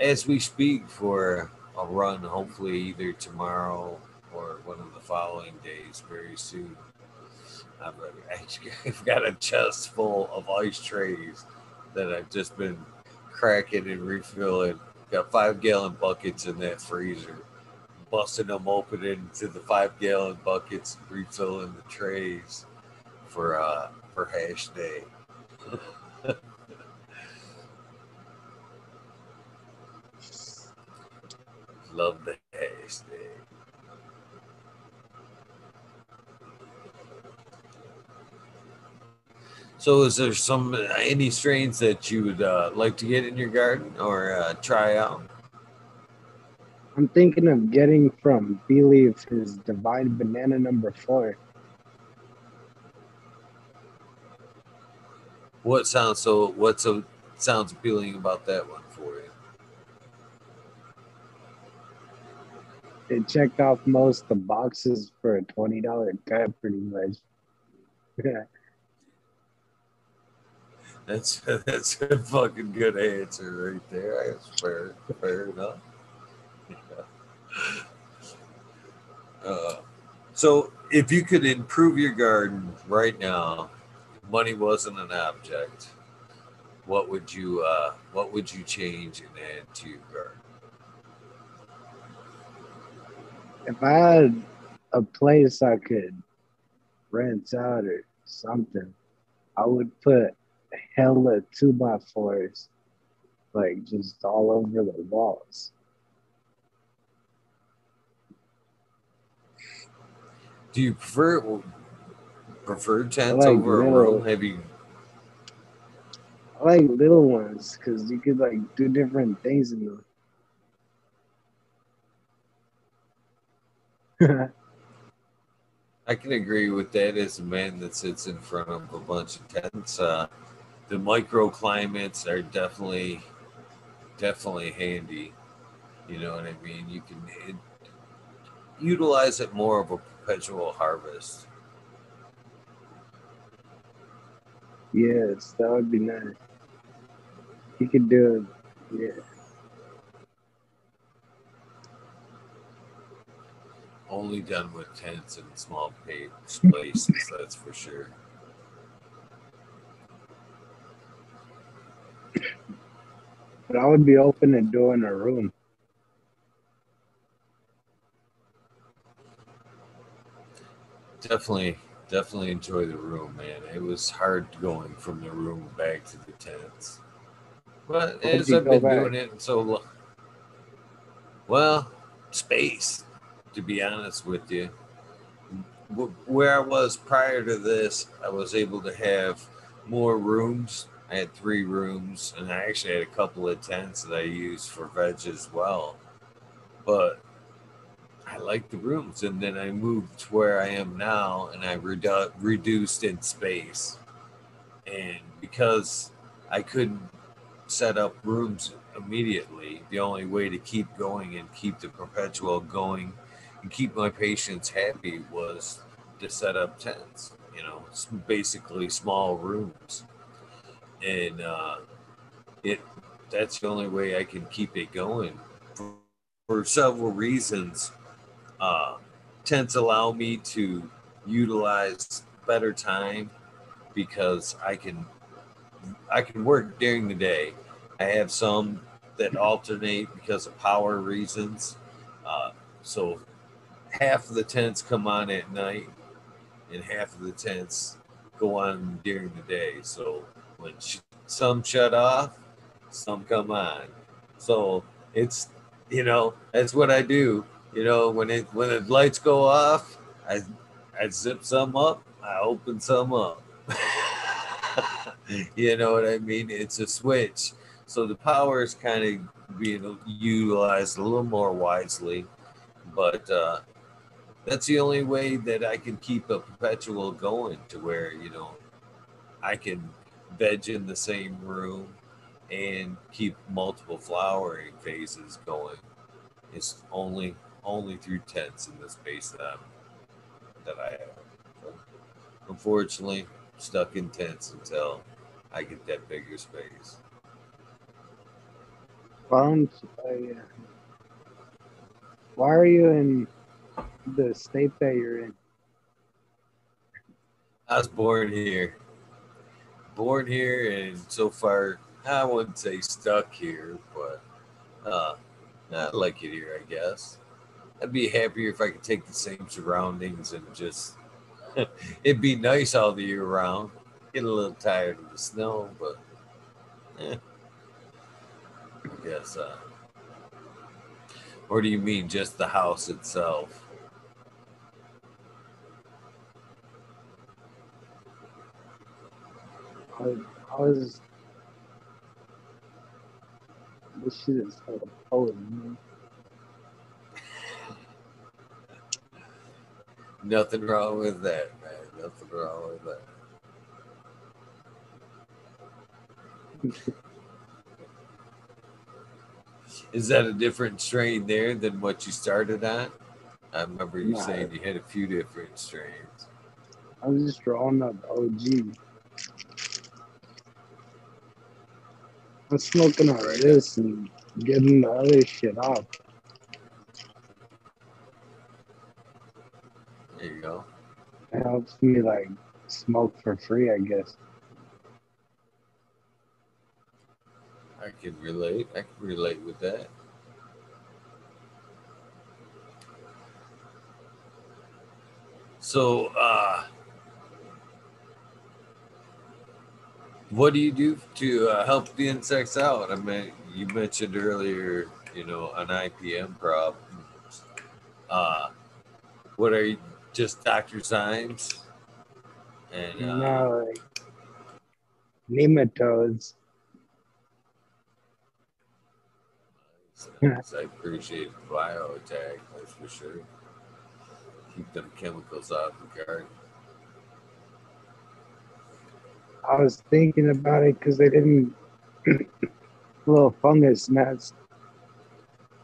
As we speak for a run, hopefully either tomorrow or one of the following days very soon. I've, got a chest full of ice trays that I've just been cracking and refilling. Got five gallon buckets in that freezer busting them open into the five gallon buckets, refilling the trays for uh for hash day. Love the hash day. So, is there some any strains that you would uh, like to get in your garden or uh, try out? I'm thinking of getting from Believe his Divine Banana number four. What sounds so? What so sounds appealing about that one for you? It checked off most of the boxes for a twenty dollar cut, pretty much. that's that's a fucking good answer right there. That's fair, fair enough. Uh, so, if you could improve your garden right now, money wasn't an object. What would you uh, What would you change and add to your garden? If I had a place I could rent out or something, I would put hella two by fours, like just all over the walls. Do you prefer prefer tents like over little, a room? Have you? I like little ones because you could like do different things in them. I can agree with that as a man that sits in front of a bunch of tents. Uh, the microclimates are definitely, definitely handy. You know what I mean? You can it, utilize it more of a perpetual harvest. Yes, that would be nice. You could do it. Yeah. Only done with tents and small places, that's for sure. But I would be open to doing a room. definitely definitely enjoy the room, man. It was hard going from the room back to the tents. But as I've been back? doing it so long, well, space, to be honest with you. Where I was prior to this, I was able to have more rooms. I had three rooms, and I actually had a couple of tents that I used for veg as well. But I like the rooms. And then I moved to where I am now and I redu- reduced in space. And because I couldn't set up rooms immediately, the only way to keep going and keep the perpetual going and keep my patients happy was to set up tents. You know, basically small rooms, and uh, it that's the only way I can keep it going for, for several reasons. Uh, tents allow me to utilize better time because I can I can work during the day. I have some that alternate because of power reasons. Uh, so half of the tents come on at night and half of the tents go on during the day. So when sh- some shut off, some come on. So it's you know that's what I do. You know when it when the lights go off, I I zip some up, I open some up. you know what I mean? It's a switch. So the power is kind of being utilized a little more wisely, but uh, that's the only way that I can keep a perpetual going to where you know I can veg in the same room and keep multiple flowering phases going. It's only only through tents in the space that I'm, that I have. Unfortunately, stuck in tents until I get that bigger space. Why uh, why are you in the state that you're in? I was born here. Born here, and so far, I wouldn't say stuck here, but uh, I like it here, I guess. I'd be happier if I could take the same surroundings and just. it'd be nice all the year round. Get a little tired of the snow, but. Eh, I guess. Uh, or do you mean just the house itself? I, I was. This shit is so cold, man. Nothing wrong with that, man. Nothing wrong with that. Is that a different strain there than what you started on? I remember you nah, saying you had a few different strains. I was just drawing up the OG. I'm smoking on this and getting the other shit off. There you go. It helps me like smoke for free, I guess. I can relate. I can relate with that. So, uh, what do you do to uh, help the insects out? I mean, you mentioned earlier, you know, an IPM problem. Uh, what are you, just Dr. Zymes? And, uh, no, nematodes. I appreciate bio attack, that's for sure. Keep them chemicals out of the garden. I was thinking about it because they didn't little fungus gnats.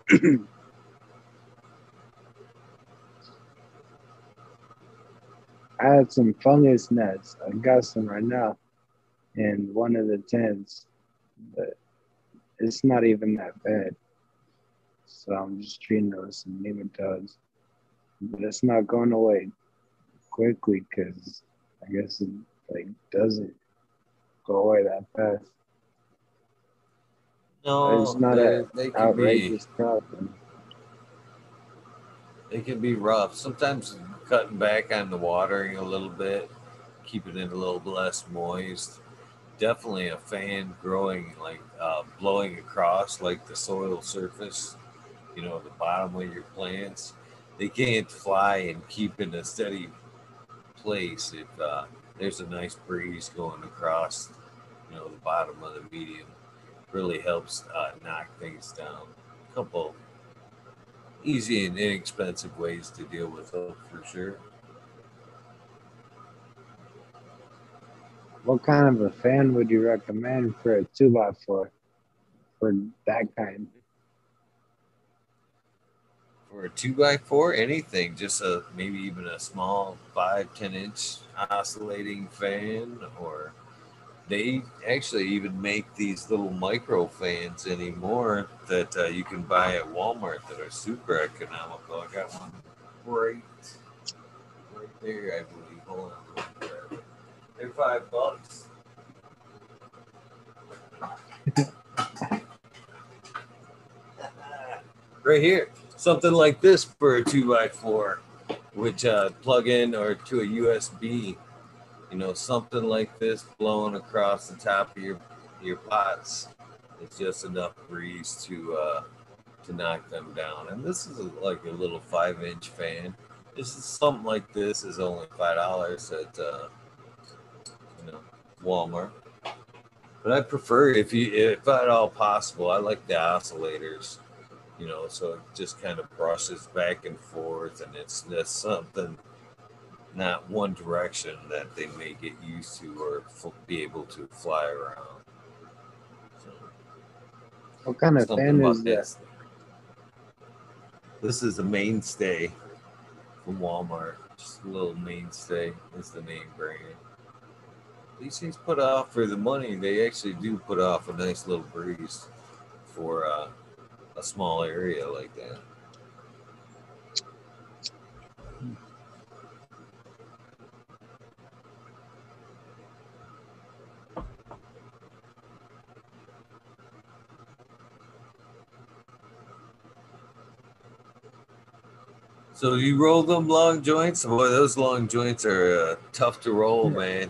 I had some fungus gnats. I've got some right now in one of the tents, but it's not even that bad. So I'm just treating those some nematodes. But it's not going away quickly because I guess it like doesn't go away that fast. No, it's not they, a they outrageous be, problem. They can be rough. Sometimes cutting back on the watering a little bit, keeping it a little less moist. Definitely a fan growing like uh, blowing across like the soil surface you know, the bottom of your plants. They can't fly and keep in a steady place if uh, there's a nice breeze going across, know, the bottom of the medium. Really helps uh, knock things down. A couple easy and inexpensive ways to deal with it for sure. What kind of a fan would you recommend for a two by four for that kind? for a two by four, anything, just a maybe even a small five, 10 inch oscillating fan, or they actually even make these little micro fans anymore that uh, you can buy at Walmart that are super economical. I got one right, right there, I believe. Hold on, they're five bucks. right here something like this for a two by four, which uh, plug in or to a USB. You know, something like this blowing across the top of your your pots. It's just enough breeze to uh, to knock them down. And this is like a little five inch fan. This is something like this is only five dollars at uh, you know Walmart. But I prefer if you if at all possible, I like the oscillators you know, so it just kind of brushes back and forth, and it's just something, not one direction that they may get used to or be able to fly around. So, what kind of fan is this? This is a mainstay from Walmart. Just a little mainstay is the name brand. These things put off for the money. They actually do put off a nice little breeze for uh, a small area like that. So you roll them long joints? Boy, those long joints are uh, tough to roll, man.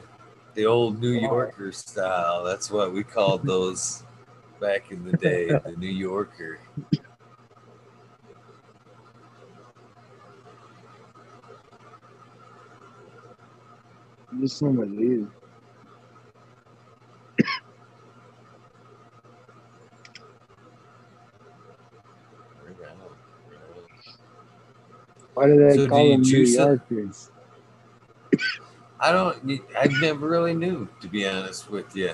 The old New Yorker style. That's what we called those back in the day, the New Yorker. Just some of these. Why do they so call do them New Yorkers? I don't. I never really knew, to be honest with you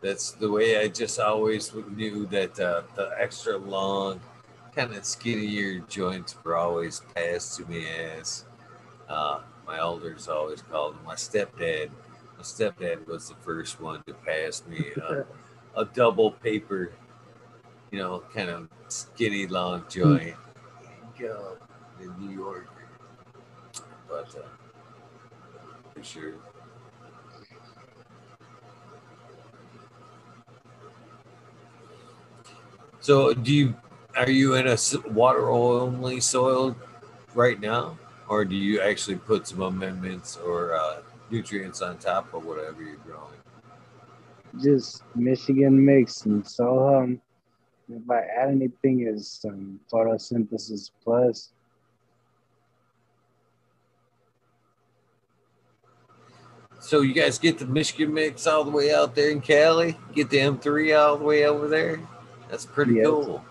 that's the way I just always knew that uh, the extra long, kind of skinnier joints were always passed to me as uh, my elders always called them. My stepdad, my stepdad was the first one to pass me a, a double paper, you know, kind of skinny long hmm. joint. Go in New York, but uh, for sure. So, do you are you in a water only soil right now, or do you actually put some amendments or uh, nutrients on top of whatever you're growing? Just Michigan mix and so um, if I add anything is some photosynthesis plus. So you guys get the Michigan mix all the way out there in Cali, get the M3 all the way over there. That's pretty yes. cool.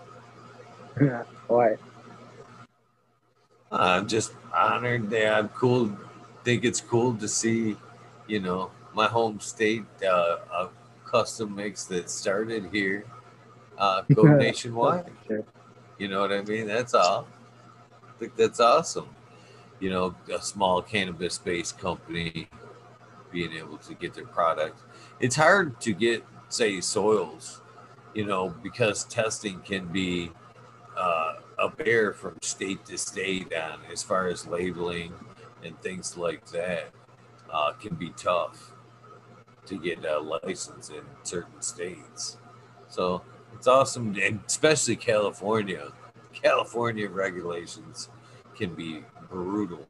Why? I'm just honored that I'm cool. Think it's cool to see, you know, my home state uh, a custom mix that started here uh, go nationwide. sure. You know what I mean? That's all. I think that's awesome. You know, a small cannabis based company being able to get their product. It's hard to get, say, soils you know, because testing can be uh, a bear from state to state on as far as labeling and things like that uh, can be tough to get a license in certain states. So it's awesome, especially California. California regulations can be brutal,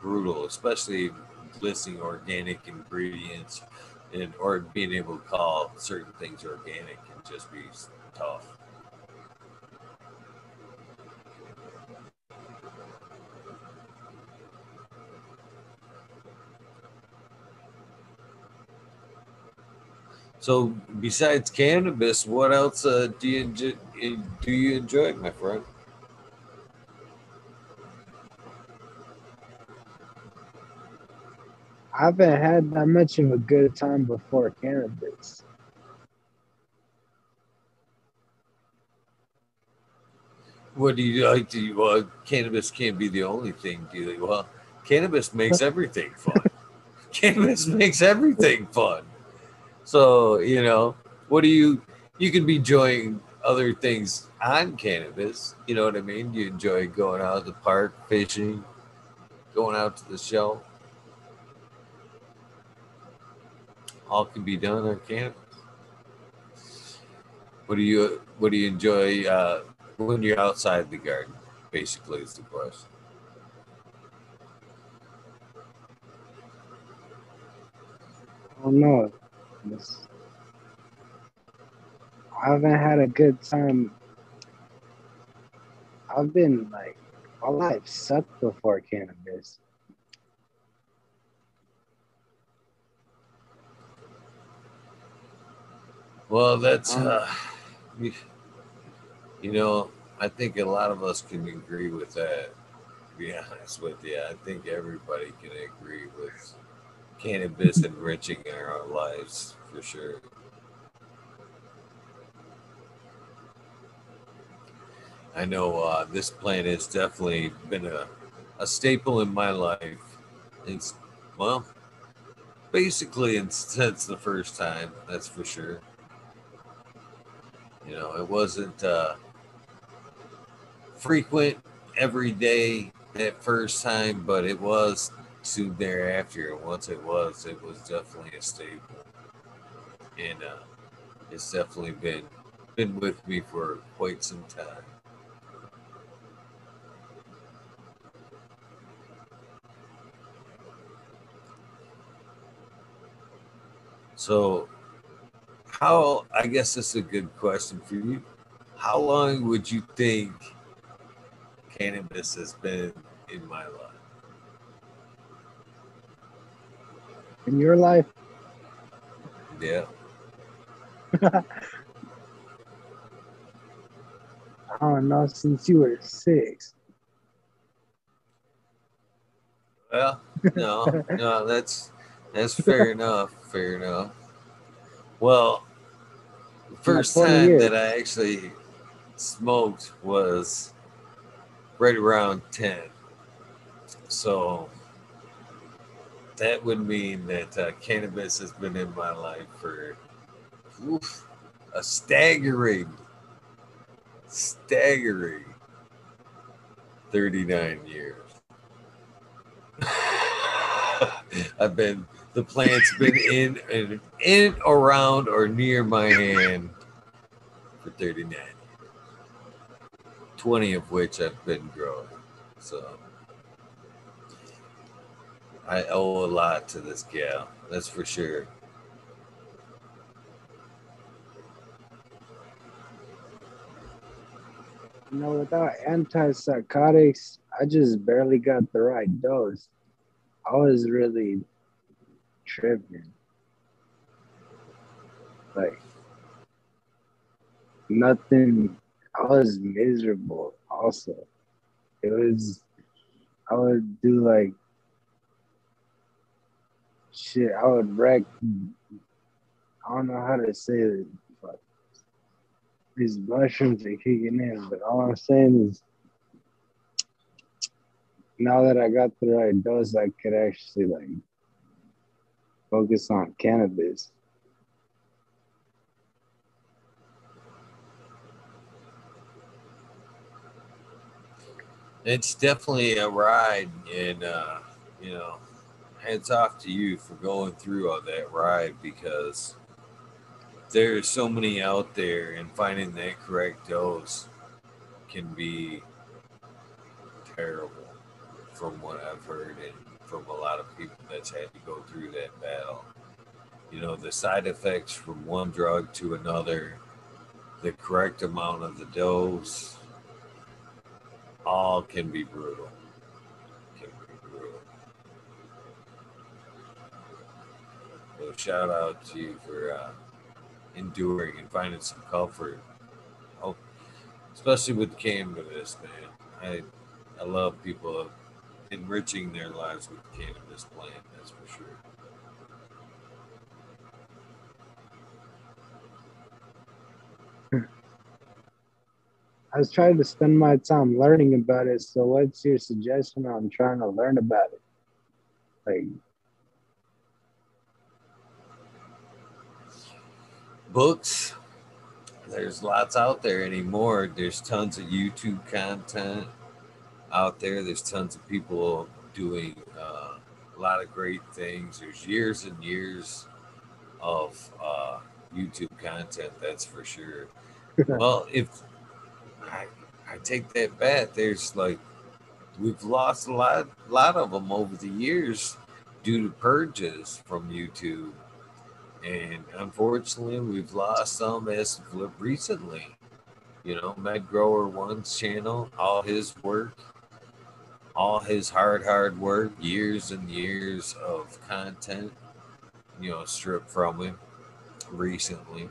brutal, especially listing organic ingredients and or being able to call certain things organic can just be tough. So, besides cannabis, what else uh, do you do you enjoy, my friend? I haven't had that much of a good time before cannabis. What do you like? Do you, well, cannabis can't be the only thing, do you? Well, cannabis makes everything fun. cannabis makes everything fun. So, you know, what do you, you can be enjoying other things on cannabis. You know what I mean? You enjoy going out to the park, fishing, going out to the show. All can be done on cannabis. What do you what do you enjoy uh, when you're outside the garden? Basically, is the question. I don't know. I haven't had a good time. I've been like, my life sucked before cannabis. Well, that's Um, uh, you, know, I think a lot of us can agree with that. To be honest with you, I think everybody can agree with cannabis enriching our lives for sure. I know uh, this plant has definitely been a, a staple in my life. It's well, basically, since the first time, that's for sure. You know, it wasn't uh, frequent every day that first time, but it was soon thereafter. Once it was, it was definitely a staple, and uh, it's definitely been been with me for quite some time. So, how, I guess this is a good question for you. How long would you think cannabis has been in my life? In your life, Yeah. I don't know, since you were six. Well, no, no, that's that's fair enough. Fair enough. Well, first time years. that I actually smoked was right around 10. So that would mean that uh, cannabis has been in my life for oof, a staggering, staggering 39 years. I've been the plant's been in and in around or near my hand for 39 20 of which I've been growing. So I owe a lot to this gal, that's for sure. You know, without antipsychotics, I just barely got the right dose. I was really tripping. Like, nothing, I was miserable also. It was, I would do like, shit, I would wreck, I don't know how to say it, but these mushrooms are kicking in, but all I'm saying is, now that I got the right dose, I could actually like focus on cannabis. It's definitely a ride, and uh, you know, hats off to you for going through all that ride because there's so many out there, and finding that correct dose can be terrible, from what I've heard, and from a lot of people that's had to go through that battle. You know, the side effects from one drug to another, the correct amount of the dose, all can be brutal. Can be brutal. So shout out to you for uh, enduring and finding some comfort. Oh, especially with cannabis, man. I I love people enriching their lives with cannabis plant. That's for sure. I was trying to spend my time learning about it. So, what's your suggestion on trying to learn about it? Like, books. There's lots out there anymore. There's tons of YouTube content out there. There's tons of people doing uh, a lot of great things. There's years and years of uh, YouTube content, that's for sure. well, if I, I take that back, there's like we've lost a lot, lot of them over the years due to purges from YouTube, and unfortunately, we've lost some as recently. You know, Med Grower One's channel, all his work, all his hard, hard work, years and years of content, you know, stripped from him recently.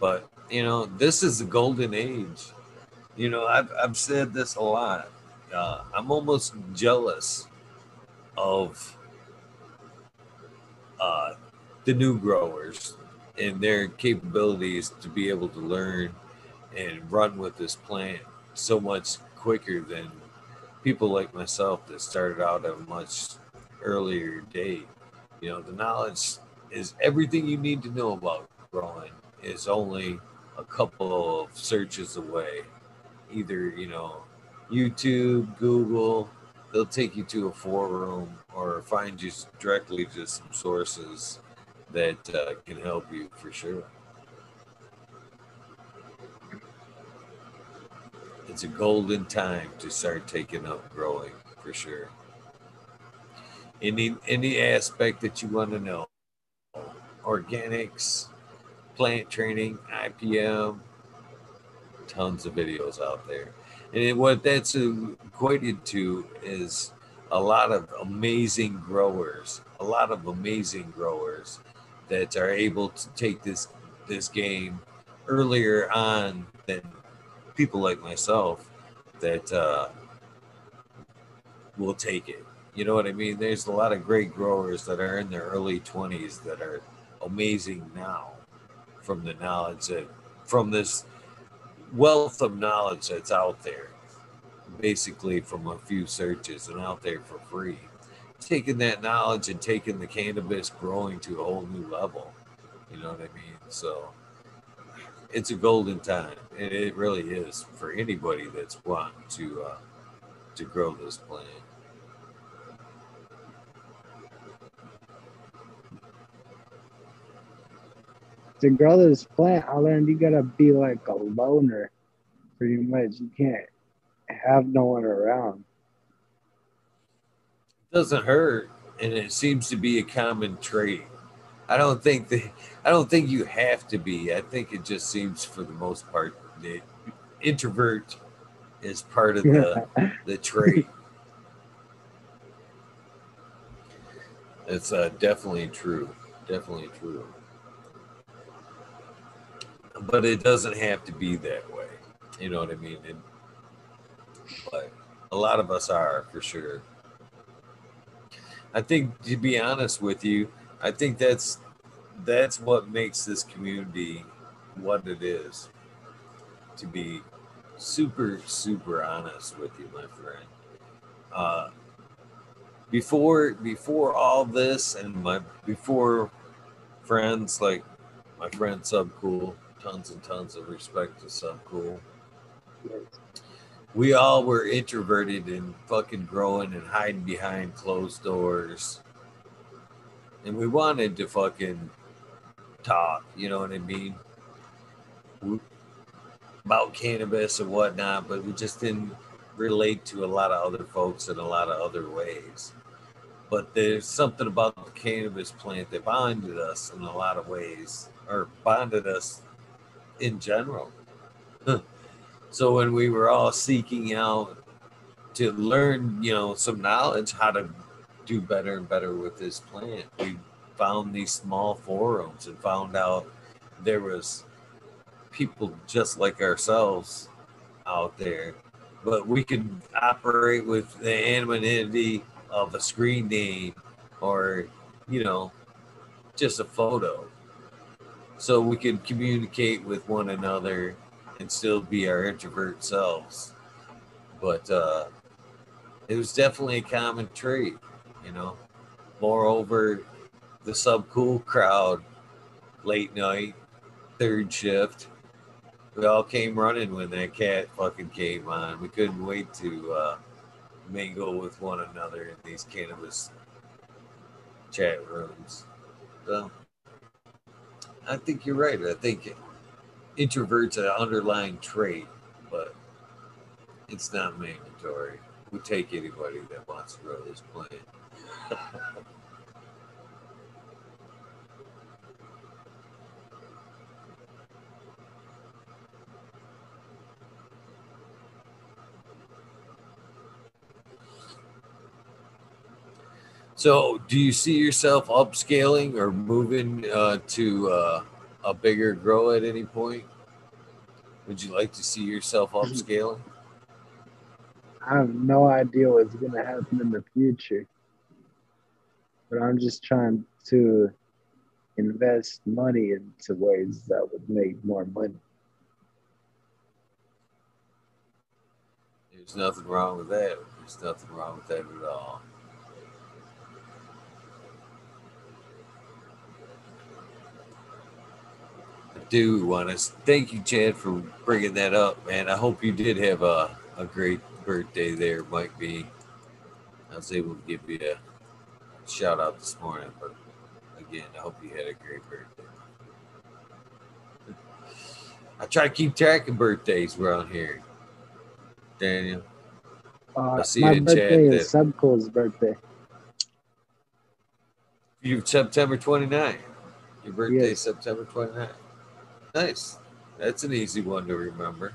But, you know, this is the golden age. You know, I've, I've said this a lot. Uh, I'm almost jealous of uh, the new growers and their capabilities to be able to learn and run with this plant so much quicker than people like myself that started out at a much earlier date. You know, the knowledge is everything you need to know about growing is only a couple of searches away. Either, you know, YouTube, Google, they'll take you to a forum or find you directly to some sources that uh, can help you for sure. It's a golden time to start taking up growing for sure. Any any aspect that you want to know, organics, plant training, IPM, tons of videos out there. And what that's equated to is a lot of amazing growers, a lot of amazing growers that are able to take this this game earlier on than people like myself that uh, will take it. You know what I mean? There's a lot of great growers that are in their early 20s that are amazing now from the knowledge that from this wealth of knowledge that's out there basically from a few searches and out there for free taking that knowledge and taking the cannabis growing to a whole new level you know what i mean so it's a golden time and it really is for anybody that's wanting to uh, to grow this plant to grow this plant, I learned you gotta be like a loner, pretty much. You can't have no one around. It doesn't hurt, and it seems to be a common trait. I don't think that I don't think you have to be. I think it just seems, for the most part, that introvert is part of the the trait. It's uh, definitely true. Definitely true but it doesn't have to be that way. You know what I mean? It, but a lot of us are for sure. I think to be honest with you, I think that's that's what makes this community what it is. To be super super honest with you, my friend. Uh, before before all this and my before friends like my friend Subcool tons and tons of respect to Subcool. We all were introverted and fucking growing and hiding behind closed doors. And we wanted to fucking talk, you know what I mean? About cannabis and whatnot, but we just didn't relate to a lot of other folks in a lot of other ways. But there's something about the cannabis plant that bonded us in a lot of ways, or bonded us in general. so when we were all seeking out to learn, you know, some knowledge how to do better and better with this plant, we found these small forums and found out there was people just like ourselves out there, but we could operate with the anonymity of a screen name or, you know, just a photo so we could communicate with one another and still be our introvert selves. But uh, it was definitely a common trait, you know. Moreover, the subcool crowd, late night, third shift, we all came running when that cat fucking came on. We couldn't wait to uh, mingle with one another in these cannabis chat rooms. So I think you're right. I think introverts are an underlying trait, but it's not mandatory. We take anybody that wants to grow this plant. So, do you see yourself upscaling or moving uh, to uh, a bigger grow at any point? Would you like to see yourself upscaling? I have no idea what's going to happen in the future, but I'm just trying to invest money into ways that would make more money. There's nothing wrong with that. There's nothing wrong with that at all. Do want to thank you, Chad, for bringing that up, man. I hope you did have a, a great birthday there, Mike B. I was able to give you a shout out this morning, but again, I hope you had a great birthday. I try to keep track of birthdays around here, Daniel. Uh, I see my birthday is Subcool's birthday. You September 29th. Your birthday yes. September 29th. Nice. That's an easy one to remember.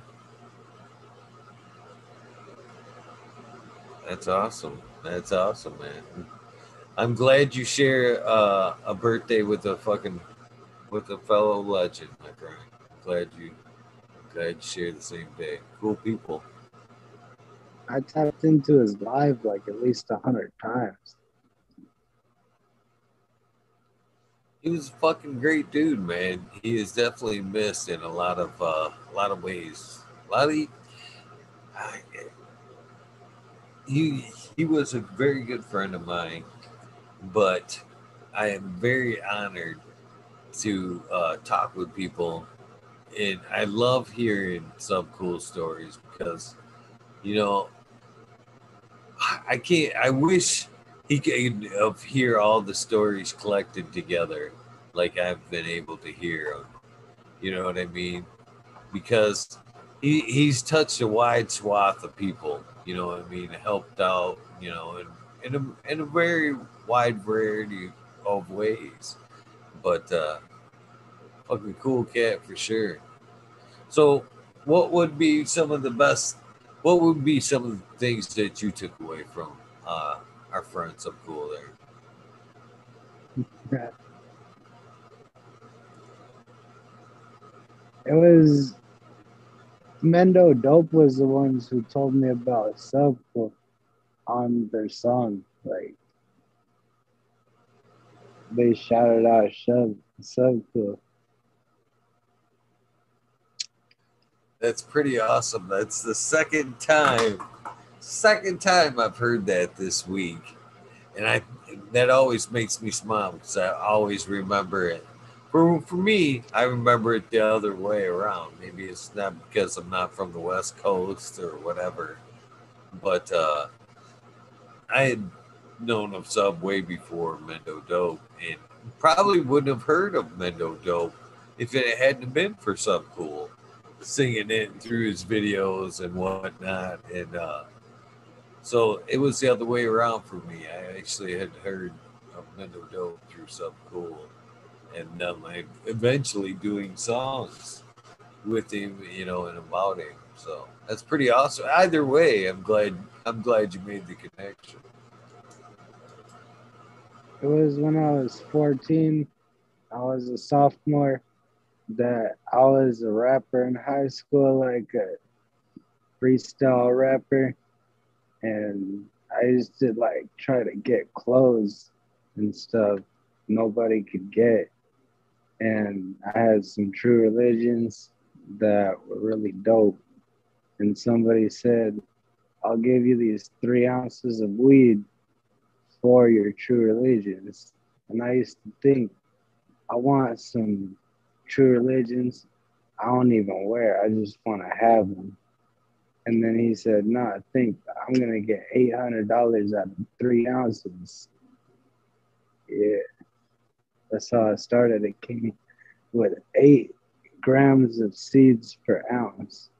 That's awesome. That's awesome, man. I'm glad you share uh, a birthday with a fucking with a fellow legend, my friend. I'm glad you glad you share the same day. Cool people. I tapped into his live like at least a hundred times. He was a fucking great dude, man. He is definitely missed in a lot of uh, a lot of ways. A lot of he, he he was a very good friend of mine, but I am very honored to uh, talk with people, and I love hearing some cool stories because, you know, I can't. I wish he can hear all the stories collected together like I've been able to hear. You know what I mean? Because he, he's touched a wide swath of people, you know what I mean, helped out, you know, in, in, a, in a very wide variety of ways. But uh, fucking cool cat for sure. So, what would be some of the best? What would be some of the things that you took away from uh, our friends up cool there? It was Mendo Dope was the ones who told me about Subcool on their song. Like they shouted out Sub Subcool. That's pretty awesome. That's the second time, second time I've heard that this week, and I that always makes me smile because I always remember it. For for me, I remember it the other way around. Maybe it's not because I'm not from the West Coast or whatever, but uh, I had known of Subway before Mendo Dope, and probably wouldn't have heard of Mendo Dope if it hadn't been for Subcool singing it through his videos and whatnot. And uh, so it was the other way around for me. I actually had heard of Mendo Dope through Subcool, and um, I eventually doing songs with him, you know, and about him. So that's pretty awesome. Either way, I'm glad. I'm glad you made the connection. It was when I was 14. I was a sophomore that I was a rapper in high school, like a freestyle rapper, and I used to like try to get clothes and stuff nobody could get, and I had some true religions that were really dope. And somebody said, I'll give you these three ounces of weed for your true religions. And I used to think, I want some true religions. I don't even wear, I just want to have them. And then he said, No, I think I'm going to get $800 out of three ounces. Yeah. That's how I started. It came with eight grams of seeds per ounce.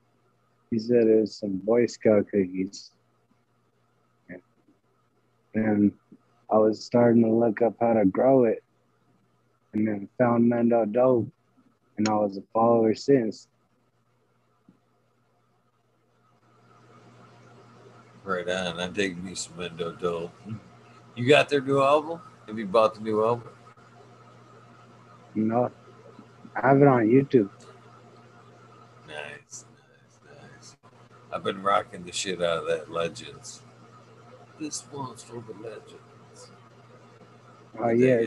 He said it was some Boy Scout cookies. And I was starting to look up how to grow it and then found Mendo Dope and I was a follower since. Right on. I dig me some Mendo Dope. You got their new album? Have you bought the new album? No, I have it on YouTube. Nice, nice, nice. I've been rocking the shit out of that Legends. This one's for the Legends. Oh yeah.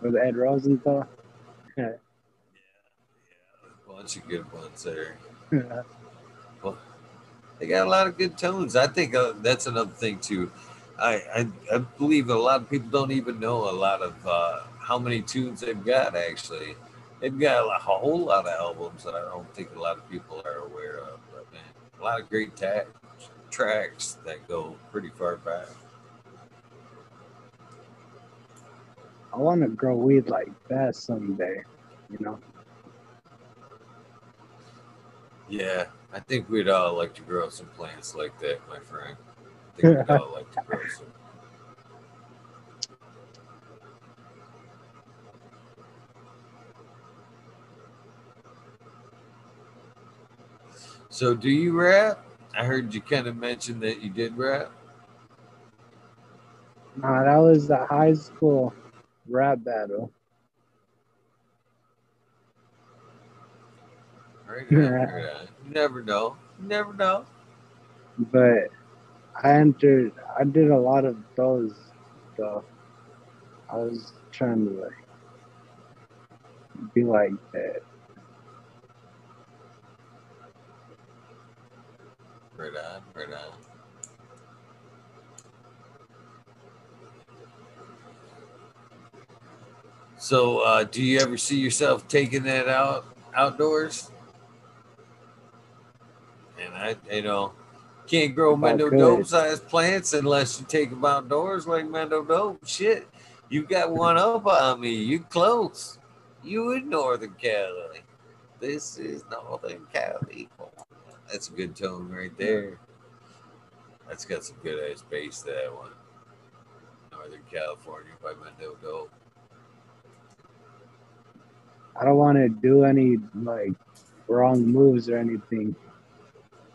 With Ed Rosenthal. Yeah, yeah, a bunch of good ones there. they got a lot of good tones. I think uh, that's another thing too. I, I, I believe a lot of people don't even know a lot of uh, how many tunes they've got. Actually, they've got a, whole lot of albums that I don't think a lot of people are aware of. But man, a lot of great ta- tracks that go pretty far back. I want to grow weed like that someday, you know. Yeah, I think we'd all like to grow some plants like that, my friend. I think we'd all like to grow some. So, do you rap? I heard you kind of mention that you did rap. Nah, that was the high school rap battle. Right on, right on. You never know. You never know. But I entered. I did a lot of those stuff. I was trying to like be like that. Right on, right on. So, uh, do you ever see yourself taking that out outdoors? And I, you know, can't grow Mendo Dope sized plants unless you take them outdoors like Mendo Dope. Shit, you got one up on me. You close. You in Northern Cali. This is Northern Cali. That's a good tone right there. That's got some good ass bass, that one. Northern California by Mendo Dope. I don't want to do any like wrong moves or anything.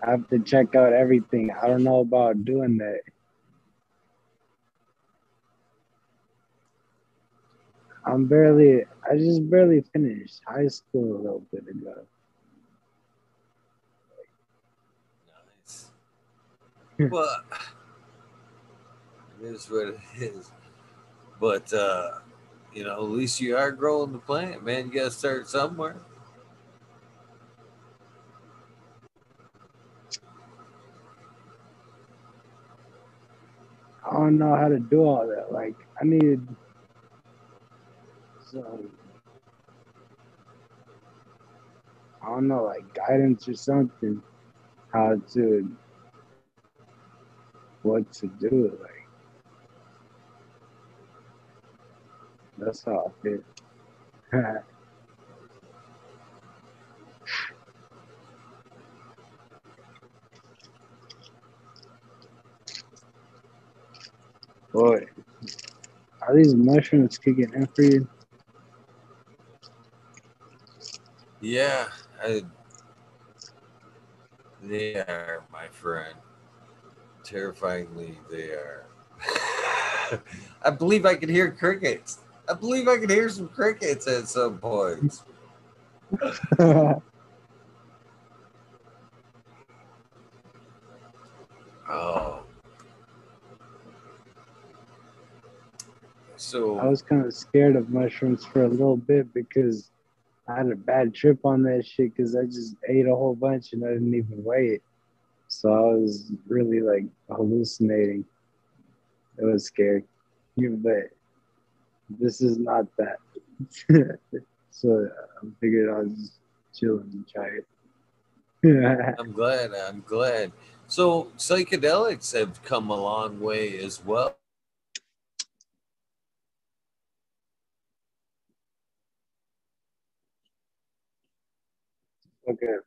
I have to check out everything. I don't know about doing that. I'm barely, I just barely finished high school a little bit ago. Nice. well, it is what it is. But, uh, you know, at least you are growing the plant, man. You got to start somewhere. I don't know how to do all that. Like, I need some, I don't know, like guidance or something, how to, what to do. Like, that's how I feel. Boy, are these mushrooms kicking in for you? Yeah, I, they are, my friend. Terrifyingly, they are. I believe I can hear crickets. I believe I can hear some crickets at some point. oh. So I was kind of scared of mushrooms for a little bit because I had a bad trip on that shit because I just ate a whole bunch and I didn't even weigh it. So I was really like hallucinating. It was scary. But this is not that. so I figured I'll just chill and try it. I'm glad. I'm glad. So psychedelics have come a long way as well. Okay.